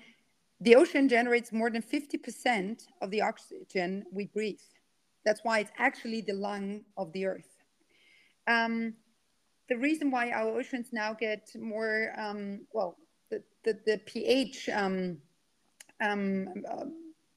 the ocean generates more than 50% of the oxygen we breathe. That's why it's actually the lung of the earth. Um, the reason why our oceans now get more, um, well, the, the, the pH, um, um, uh,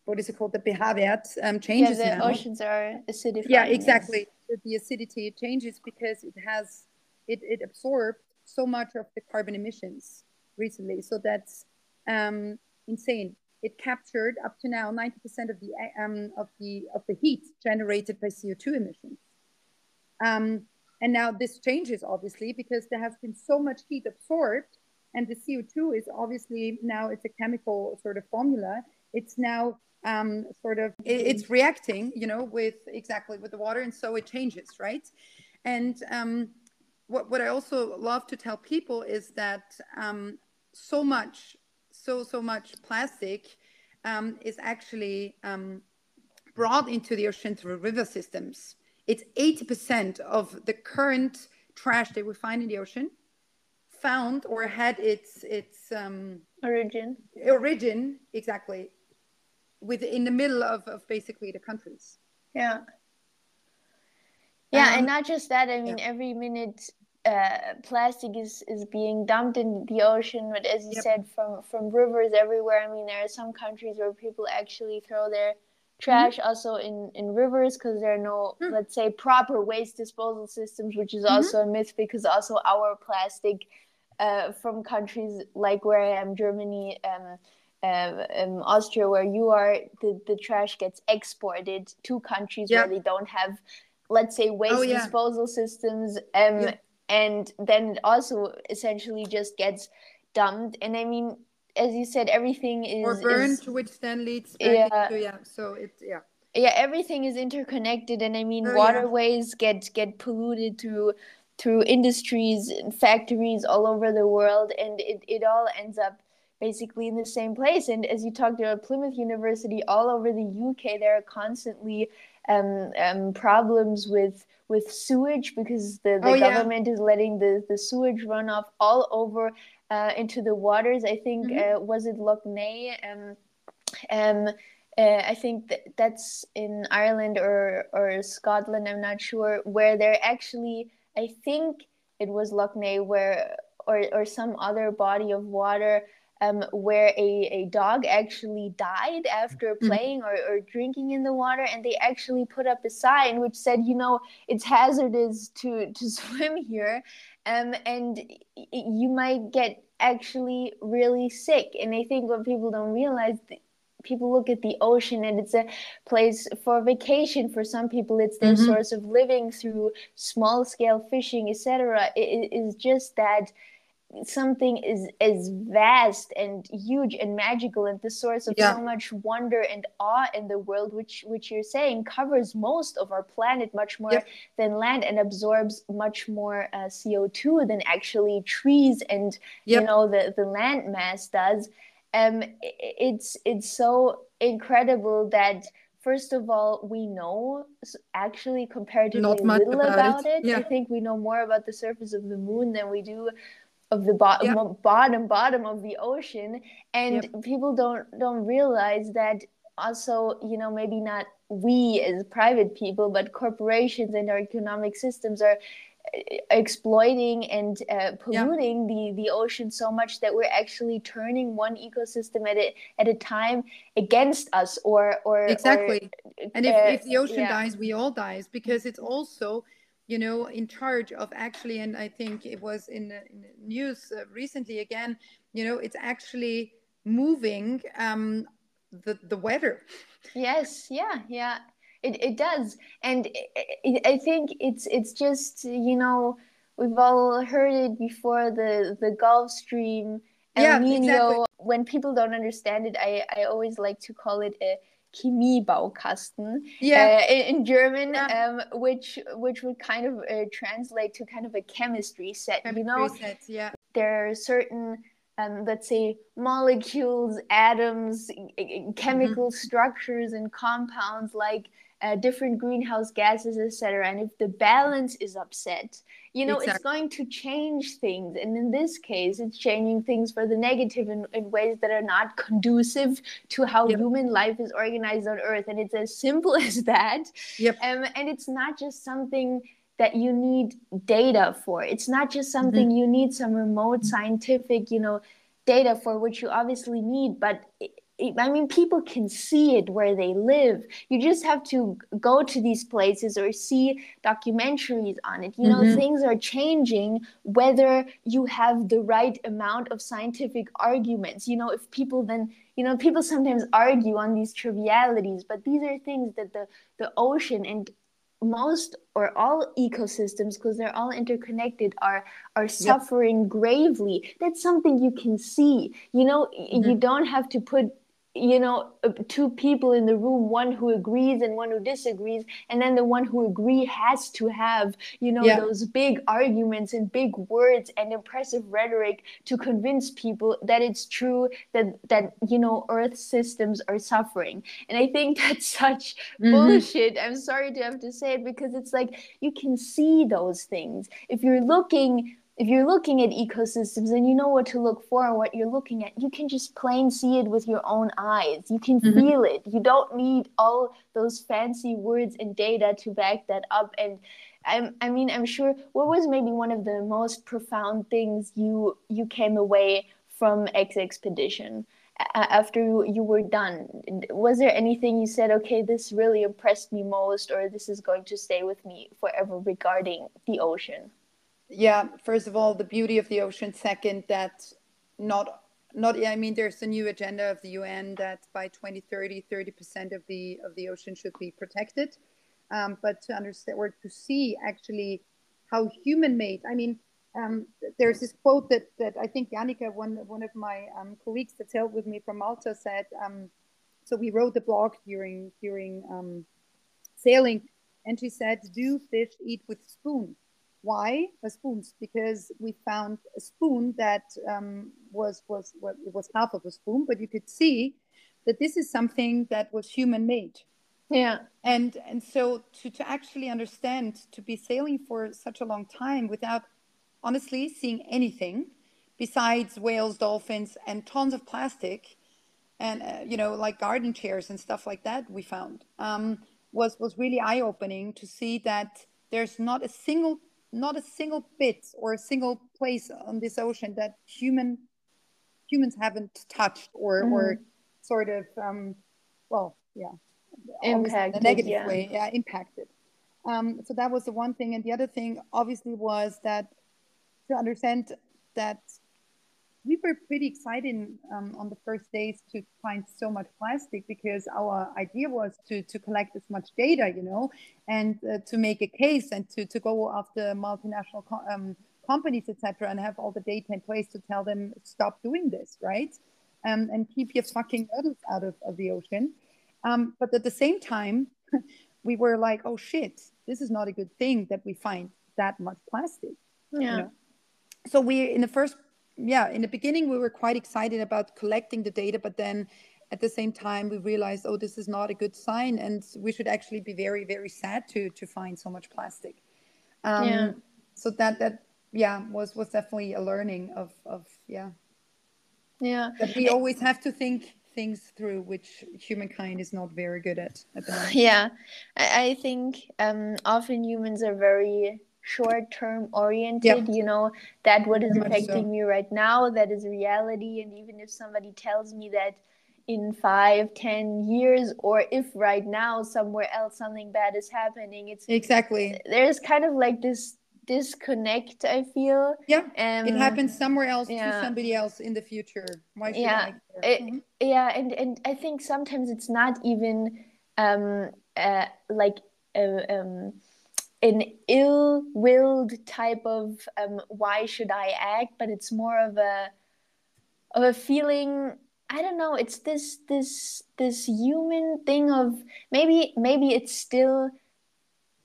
what is it called? The wert um, changes. Yeah, the now. oceans are acidified. Yeah, exactly. The acidity changes because it has, it, it absorbed so much of the carbon emissions recently. So that's um, insane. It captured up to now 90% of the um, of the of the heat generated by CO2 emissions. Um, and now this changes obviously because there has been so much heat absorbed, and the CO2 is obviously now it's a chemical sort of formula. It's now um, sort of it, it's reacting, you know, with exactly with the water, and so it changes, right? And um, what what I also love to tell people is that um, so much so so much plastic um, is actually um, brought into the ocean through river systems. It's 80% of the current trash that we find in the ocean found or had its its um, origin origin exactly within the middle of, of basically the countries. Yeah. Yeah, um, and not just that. I mean, yeah. every minute uh, plastic is, is being dumped in the ocean, but as you yep. said, from from rivers everywhere. I mean, there are some countries where people actually throw their trash mm-hmm. also in in rivers because there are no, mm-hmm. let's say, proper waste disposal systems, which is mm-hmm. also a myth because also our plastic uh, from countries like where I am, Germany. Um, uh, um, Austria, where you are, the, the trash gets exported to countries yep. where they don't have, let's say, waste oh, yeah. disposal systems. Um, yep and then it also essentially just gets dumped and i mean as you said everything is or burned is, which then leads yeah. To, yeah so it yeah yeah everything is interconnected and i mean oh, waterways yeah. get get polluted through through industries and factories all over the world and it, it all ends up basically in the same place and as you talked about plymouth university all over the uk there are constantly um, um, problems with with sewage because the, the oh, government yeah. is letting the, the sewage run off all over uh, into the waters. I think mm-hmm. uh, was it Lough Neagh? Um, um, uh, I think that that's in Ireland or or Scotland. I'm not sure where they're actually. I think it was Lough Neagh where or or some other body of water um, where a, a dog actually died after mm-hmm. playing or, or drinking in the water and they actually put up a sign which said you know it's hazardous to to (laughs) swim here um, and you might get actually really sick and i think what people don't realize people look at the ocean and it's a place for vacation for some people it's their mm-hmm. source of living through small scale fishing etc it is just that something is as vast and huge and magical and the source of yeah. so much wonder and awe in the world which which you're saying covers most of our planet much more than land and absorbs much more uh, co2 than actually trees and you know the the land mass does um it's it's so incredible that first of all, we know actually comparatively little about, about it. it. Yeah. I think we know more about the surface of the moon than we do of the bo- yeah. bottom bottom of the ocean and yep. people don't don't realize that also you know maybe not we as private people but corporations and our economic systems are uh, exploiting and uh, polluting yeah. the the ocean so much that we're actually turning one ecosystem at a at a time against us or or exactly or, and if, uh, if the ocean yeah. dies we all dies because it's also you know, in charge of actually, and I think it was in the, in news uh, recently again, you know, it's actually moving um, the, the weather. Yes, yeah, yeah, it, it does. And it, it, I think it's, it's just, you know, we've all heard it before the, the Gulf Stream, El yeah, Nino. Exactly. When people don't understand it, I, I always like to call it a Chemiebaukasten yeah. Uh, in, in, German, yeah. um, which which would kind of uh, translate to kind of a chemistry set. Chemistry you know, set, yeah. There are certain um, let's say molecules atoms chemical mm-hmm. structures and compounds like uh, different greenhouse gases etc and if the balance is upset you know exactly. it's going to change things and in this case it's changing things for the negative in, in ways that are not conducive to how yep. human life is organized on earth and it's as simple (laughs) as that yep. Um, and it's not just something that you need data for it's not just something mm-hmm. you need some remote scientific you know data for which you obviously need but I mean, people can see it where they live. You just have to go to these places or see documentaries on it. You know, mm-hmm. things are changing whether you have the right amount of scientific arguments. You know, if people then, you know, people sometimes argue on these trivialities, but these are things that the, the ocean and most or all ecosystems because they're all interconnected are are suffering yep. gravely that's something you can see you know mm-hmm. you don't have to put you know uh, two people in the room one who agrees and one who disagrees and then the one who agree has to have you know yeah. those big arguments and big words and impressive rhetoric to convince people that it's true that that you know earth systems are suffering and i think (laughs) that's such mm-hmm. bullshit i'm sorry to have to say it because it's like you can see those things if you're looking if you're looking at ecosystems and you know what to look for and what you're looking at, you can just plain see it with your own eyes. You can mm-hmm. feel it. You don't need all those fancy words and data to back that up. And I'm, I mean, I'm sure what was maybe one of the most profound things you you came away from Exxpedition after you were done was there anything you said okay this really impressed me most or this is going to stay with me forever regarding the ocean yeah first of all the beauty of the ocean. Second that not not i mean there's a new agenda of the un that by 2030 30% of the of the ocean should be protected. Um, but to understand or to see actually how human made i mean um, there's this quote that that i think Janika, one one of my um, colleagues that helped with me from malta said um, so we wrote the blog during during um, sailing and she said do fish eat with spoon why a spoons? Because we found a spoon that um, was was well, it was half of a spoon, but you could see that this is something that was human made. Yeah. And and so to to actually understand to be sailing for such a long time without honestly seeing anything besides whales, dolphins, and tons of plastic, and uh, you know like garden chairs and stuff like that we found um, was was really eye opening to see that there's not a single not a single bit or a single place on this ocean that human humans haven't touched or mm. or sort of um, well yeah impacted in a negative yeah. way yeah impacted um, so that was the one thing and the other thing obviously was that to understand that we were pretty excited um, on the first days to find so much plastic because our idea was to, to collect as much data, you know, and uh, to make a case and to, to go after multinational co- um, companies, etc., and have all the data in place to tell them stop doing this, right? Um, and keep your fucking turtles out of, of the ocean. Um, but at the same time, (laughs) we were like, oh shit, this is not a good thing that we find that much plastic. Yeah. You know? So we, in the first yeah, in the beginning, we were quite excited about collecting the data, but then at the same time, we realized, oh, this is not a good sign, and we should actually be very, very sad to to find so much plastic. Um, yeah. So that that yeah was was definitely a learning of of yeah. Yeah. But we always have to think things through which humankind is not very good at at the moment. Yeah, I, I think um, often humans are very short term oriented you know that what is affecting so. me right now that is reality. And even if somebody tells me that in five ten years or if right now somewhere else something bad is happening it's exactly. there's kind of like this disconnect i feel. Yeah. Um, it happens somewhere else yeah. to somebody else in the future. Why yeah. it, mm-hmm. yeah. And and i think sometimes it's not even um uh, like uh, um an ill-willed type of um, why should I act, but it's more of a of a feeling. I don't know. It's this this this human thing of maybe maybe it's still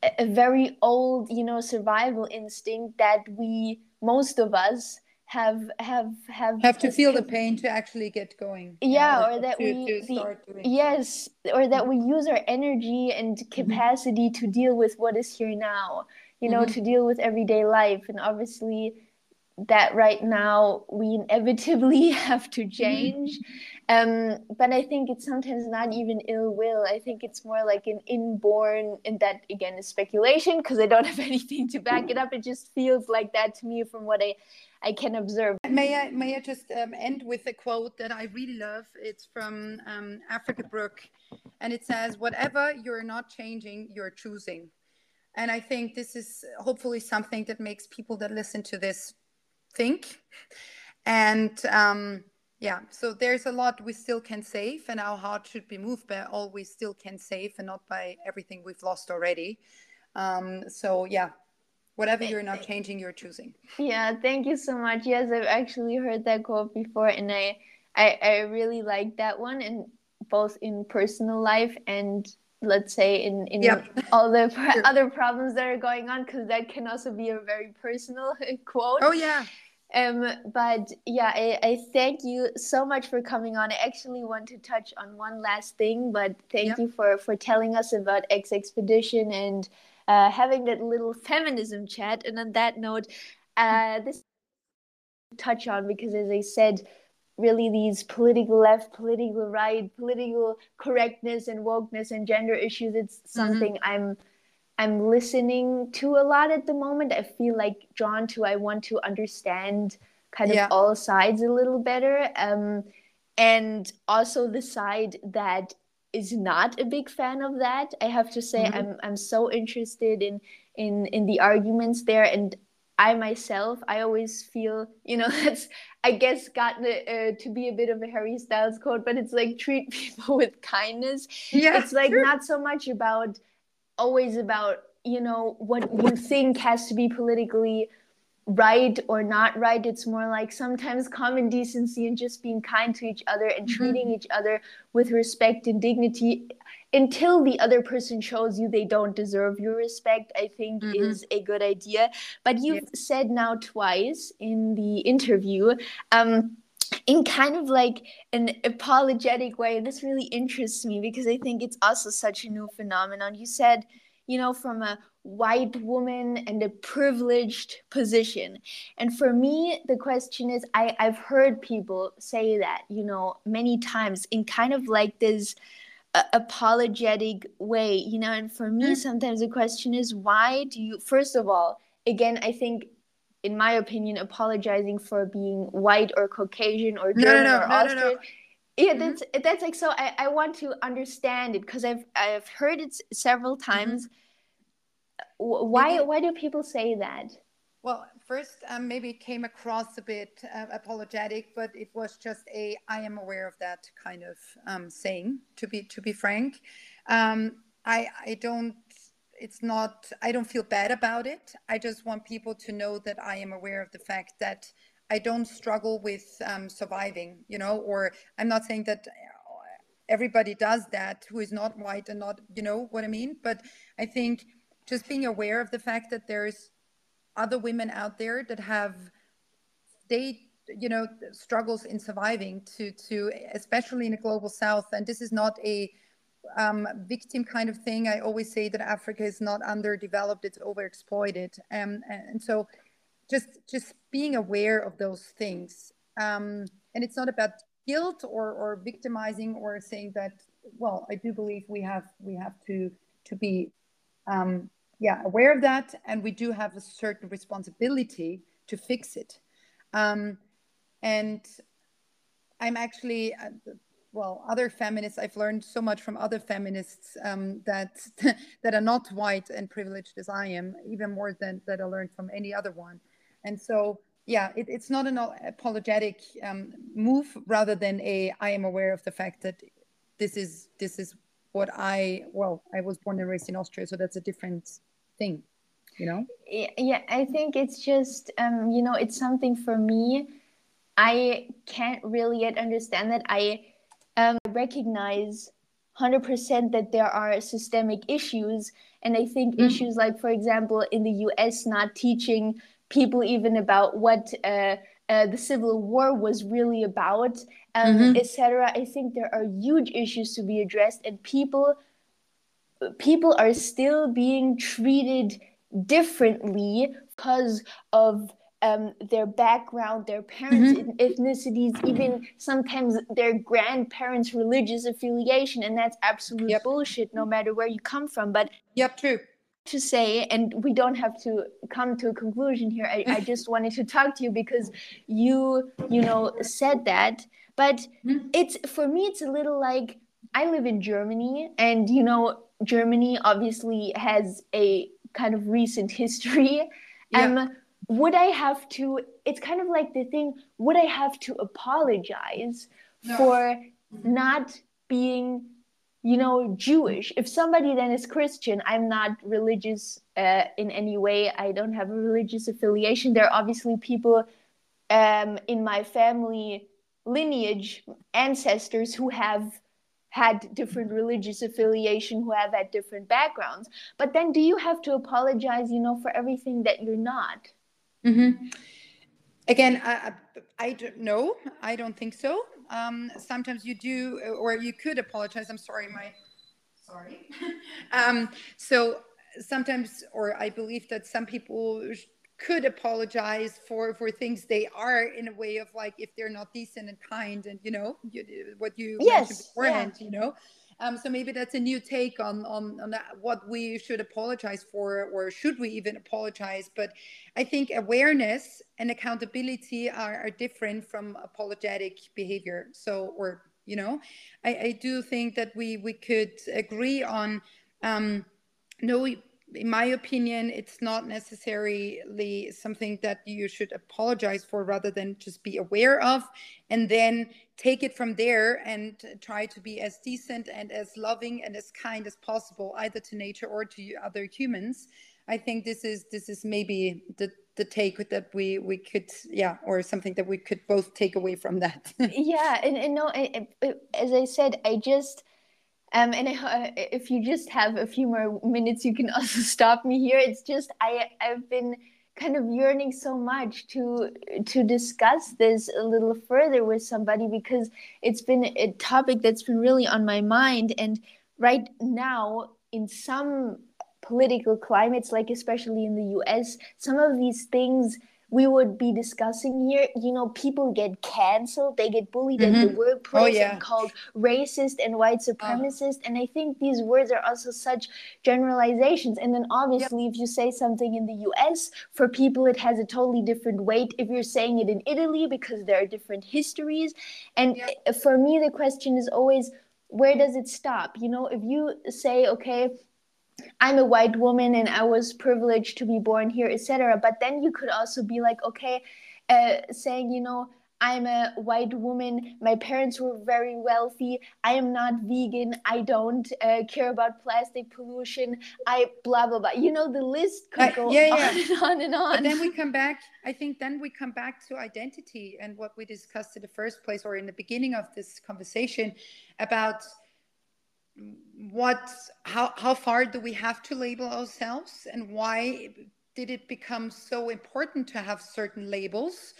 a, a very old you know survival instinct that we most of us have have have have to feel the pain to actually get going yeah, or, or, that to, we to the, yes or that we use our energy and mm-hmm. capacity mm-hmm. to deal with what is here now you know mm-hmm. to deal with everyday life and obviously that right now we inevitably (laughs) have to change um, but i think it's sometimes not even ill will. I think it's more like an inborn and that again is speculation because i don't (laughs) have anything to back it up. It just feels like that to me from what i i can observe. May i may i just um, end with a quote that i really love? It's from um, africa brooke and it says whatever you're not changing you're choosing. And i think this is hopefully something that makes people that listen to this think. And um, yeah, so there's a lot we still can save, and our heart should be moved by all we still can save and not by everything we've lost already. Um, so yeah, whatever you're not changing, you're choosing. Yeah, thank you so much. Yes, I've actually heard that quote before, and I I, I really like that one, and both in personal life and let's say in in yep. all the sure. other problems that are going on because that can also be a very personal (laughs) quote oh yeah um but yeah I, I thank you so much for coming on i actually want to touch on one last thing but thank yep. you for for telling us about Exxpedition and uh, having that little (laughs) feminism chat and on that note uh this touch on because as i said really these political left, political right, political correctness and wokeness and gender issues. It's mm-hmm. something mm-hmm. I'm I'm listening to a lot at the moment. I feel like drawn to. I want to understand kind of yeah. all sides a little better, um, and also the side that is not a big fan of that. I have to say, mm-hmm. I'm I'm so interested in in in the arguments there, and I myself, I always feel, you know, (laughs) that's, I guess, gotten uh, to be a bit of a Harry Styles quote, but it's like treat (laughs) people with kindness. Yeah, it's like not so much about, always about, you know, what you think has to be politically right or not right. It's more like sometimes common decency and just being kind to each other and mm-hmm. treating each other with respect and dignity until the other person shows you they don't deserve your respect, I think mm-hmm. is a good idea. But you've said now twice in the interview, um, in kind of like an apologetic way, this really interests me because I think it's also such a new phenomenon. You said, you know, from a white woman and a privileged position. And for me, the question is I, I've heard people say that, you know, many times in kind of like this apologetic way you know and for me mm. sometimes the question is why do you first of all again i think in my opinion apologizing for being white or caucasian or german no, no, no, or austrian yeah mm-hmm. that's that's like so i, I want to understand it because i've i've heard it several mm-hmm. times mm-hmm. why why do people say that well, first, um, maybe it came across a bit uh, apologetic, but it was just a I am aware of that" kind of um, saying. To be to be frank, um, I I don't. It's not. I don't feel bad about it. I just want people to know that I am aware of the fact that I don't struggle with um, surviving. You know, or I'm not saying that everybody does that who is not white and not. You know what I mean? But I think just being aware of the fact that there's other women out there that have they you know struggles in surviving to to especially in the global south and this is not a um, victim kind of thing. I always say that africa is not underdeveloped it's overexploited. Um, and so just just being aware of those things. Um, and it's not about guilt or or victimizing or saying that well i do believe we have we have to to be um, yeah aware of that. And we do have a certain responsibility to fix it. Um, and i'm actually uh, well other feminists i've learned so much from other feminists um, that (laughs) that are not white and privileged as i am even more than that i learned from any other one and so yeah it, it's not an apologetic um, move rather than a i am aware of the fact that this is this is what I well, I was born and raised in Austria, so that's a different thing, you know. Yeah, I think it's just um, you know, it's something for me. I can't really yet understand that. I recognize 100% that there are systemic issues, and I think mm-hmm. issues like, for example, in the U.S., not teaching people even about what uh, uh, the civil war was really about um, mm-hmm. etc i think there are huge issues to be addressed and people people are still being treated differently because of um, their background, their parents' mm-hmm. ethnicities, even sometimes their grandparents' religious affiliation, and that's absolute yep. bullshit. No matter where you come from, but yep, true. To say, and we don't have to come to a conclusion here. I, I just wanted to talk to you because you, you know, said that. But mm-hmm. it's for me, it's a little like I live in Germany, and you know, Germany obviously has a kind of recent history. Yeah. Um, would I have to? It's kind of like the thing. Would I have to apologize no. for not being, you know, Jewish? If somebody then is Christian, I'm not religious uh, in any way. I don't have a religious affiliation. There are obviously people um, in my family lineage, ancestors who have had different religious affiliation who have had different backgrounds but then do you have to apologize you know for everything that you're not Mm-hmm. Again, I, I, don't know. I don't think so. Um, sometimes you do, or you could apologize. I'm sorry, my sorry. (laughs) um, so sometimes, or I believe that some people could apologize for for things they are in a way of like if they're not decent and kind and you know you, what you yes, mentioned beforehand yeah. you know um, so maybe that's a new take on on, on what we should apologize for, or should we even apologize? But I think awareness and accountability are, are different from apologetic behavior. So, or you know, I, I do think that we we could agree on um, no in my opinion, it's not necessarily something that you should apologize for rather than just be aware of and then take it from there and try to be as decent and as loving and as kind as possible, either to nature or to other humans. I think this is this is maybe the the take that we we could yeah or something that we could both take away from that. (laughs) yeah, and, and no, as I said, I just um, and uh, if you just have a few more minutes, you can (laughs) also stop me here. It's just I I've been kind of yearning so much to to discuss this a little further with somebody because it's been a topic that's been really on my mind and right now in some political climates like especially in the US some of these things we would be discussing here you know people get canceled they get bullied mm-hmm. in the mm-hmm. workplace oh, yeah. and called racist and white uh. supremacist and i think these words are also such generalizations and then obviously yep. if you say something in the us for people it has a totally different weight if you're saying it in italy because there are different histories and yep. for me the question is always where does it stop you know if you say okay I'm a white woman and I was privileged to be born here, etc. But then you could also be like, okay, uh, saying, you know, I'm a white woman. My parents were very wealthy. I am not vegan. I don't uh, care about plastic pollution. I blah blah blah. You know, the list could go uh, yeah, on yeah. and (laughs) on and on. But then we come back. I think then we come back to identity and what we discussed in the first place or in the beginning of this conversation about what how how far do we have to label ourselves and why did it become so important to have certain labels?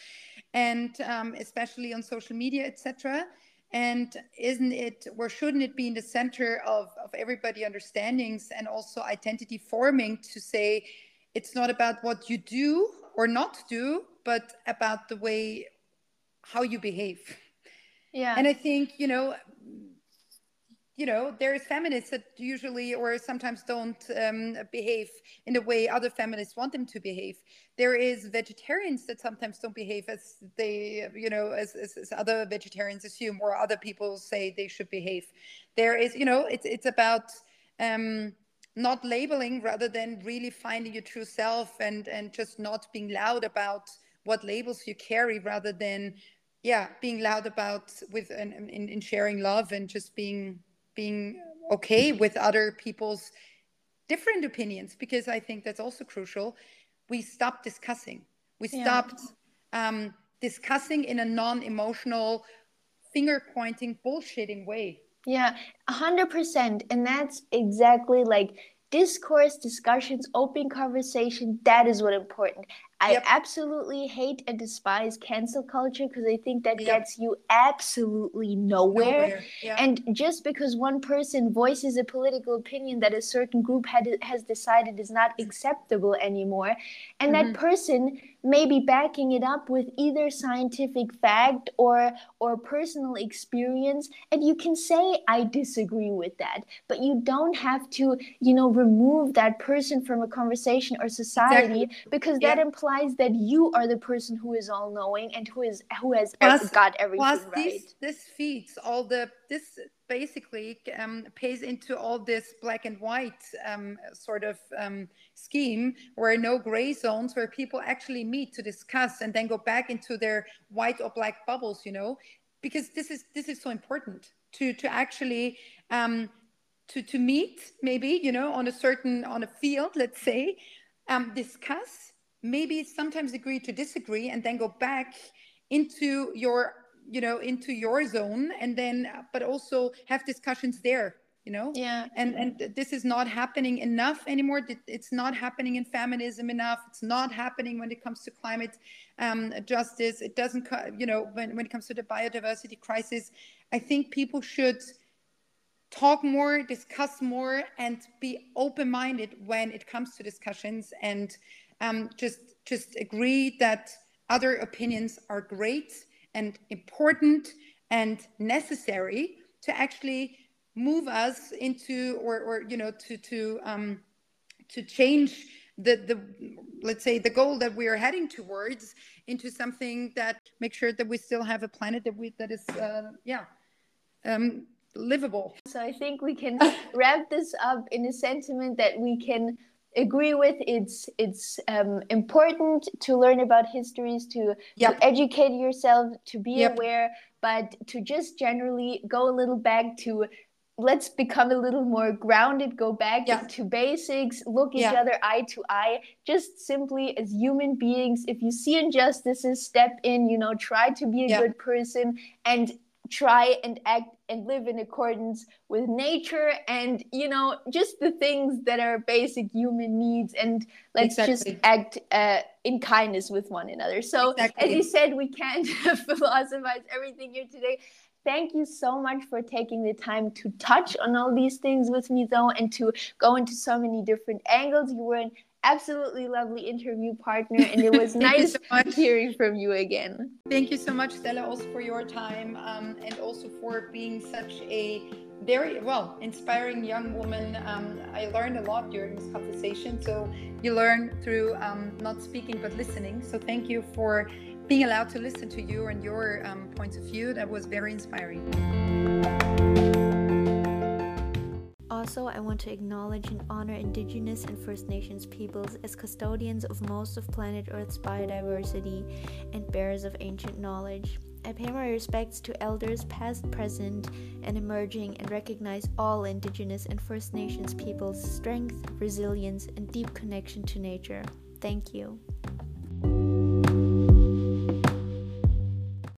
And um, especially on social media etc and isn't it or shouldn't it be in the center of, of everybody understandings and also identity forming to say it's not about what you do or not do but about the way how you behave? Yeah. And i think you know you know there's feminists that usually or sometimes don't um, behave in the way other feminists want them to behave. There is vegetarians that sometimes don't behave as they you know as, as, as, other vegetarians assume or other people say they should behave. There is you know it's it's about um, not labeling rather than really finding your true self and and just not being loud about what labels you carry rather than yeah being loud about with and in, in sharing love and just being being okay with other people's different opinions because i think that's also crucial. We stopped discussing. We stopped yeah. um, discussing in a non-emotional finger pointing bullshitting way. Yeah 100% and that's exactly like discourse discussions open conversation that is what important I absolutely hate and despise cancel culture because I think that yep. gets you absolutely nowhere. nowhere. Yeah. And just because one person voices a political opinion that a certain group had, has decided is not acceptable anymore, and mm-hmm. that person may be backing it up with either scientific fact or or personal experience and you can say i disagree with that but you don't have to you know remove that person from a conversation or society exactly. because that implies that you are the person who is all knowing and who is who has plus, got everything plus right. this, this feeds all the this basically um, pays into all this black and white um, sort of um, scheme where no gray zones where people actually meet to discuss and then go back into their white or black bubbles you know? Because this is this is so important to to actually um, to to meet maybe you know on a certain on a field let's say um, discuss maybe sometimes agree to disagree and then go back into your you know into your zone and then but also have discussions there you know? Yeah. And and this is not happening enough anymore. It's not happening in feminism enough. It's not happening when it comes to climate um, justice. It doesn't you know when, when it comes to the biodiversity crisis. I think people should talk more discuss more and be open-minded when it comes to discussions and um, just just agree that other opinions are great and important and necessary to actually move us into or, or you know to to um, to change the the let's say the goal that we are heading towards into something that makes sure that we still have a planet that we that is uh, yeah um, livable. So I think we can wrap this up in a sentiment that we can agree with it's it's um, important to learn about histories to, yep. to educate yourself to be yep. aware but to just generally go a little back to let's become a little more grounded go back yeah. to basics look each other eye to eye just simply as human beings if you see injustices step in you know try to be a yeah. good person and try and act and live in accordance with nature and you know just the things that are basic human needs and let's exactly. just act uh, in kindness with one another so exactly. as you said we can't (laughs) philosophize everything here today thank you so much for taking the time to touch on all these things with me though and to go into so many different angles you were absolutely lovely interview partner and it was (laughs) nice so hearing from you again. Thank you so much stella also for your time um, and also for being such a very well inspiring young woman. Um, i learned a lot during this conversation so you learn through um, not speaking but listening. So thank you for being allowed to listen to you and your um, points of view. That was very inspiring also, I want to acknowledge and honor Indigenous and First Nations peoples as custodians of most of planet Earth's biodiversity and bearers of ancient knowledge. I pay my respects to elders past, present, and emerging and recognize all Indigenous and First Nations peoples' strength, resilience, and deep connection to nature. Thank you.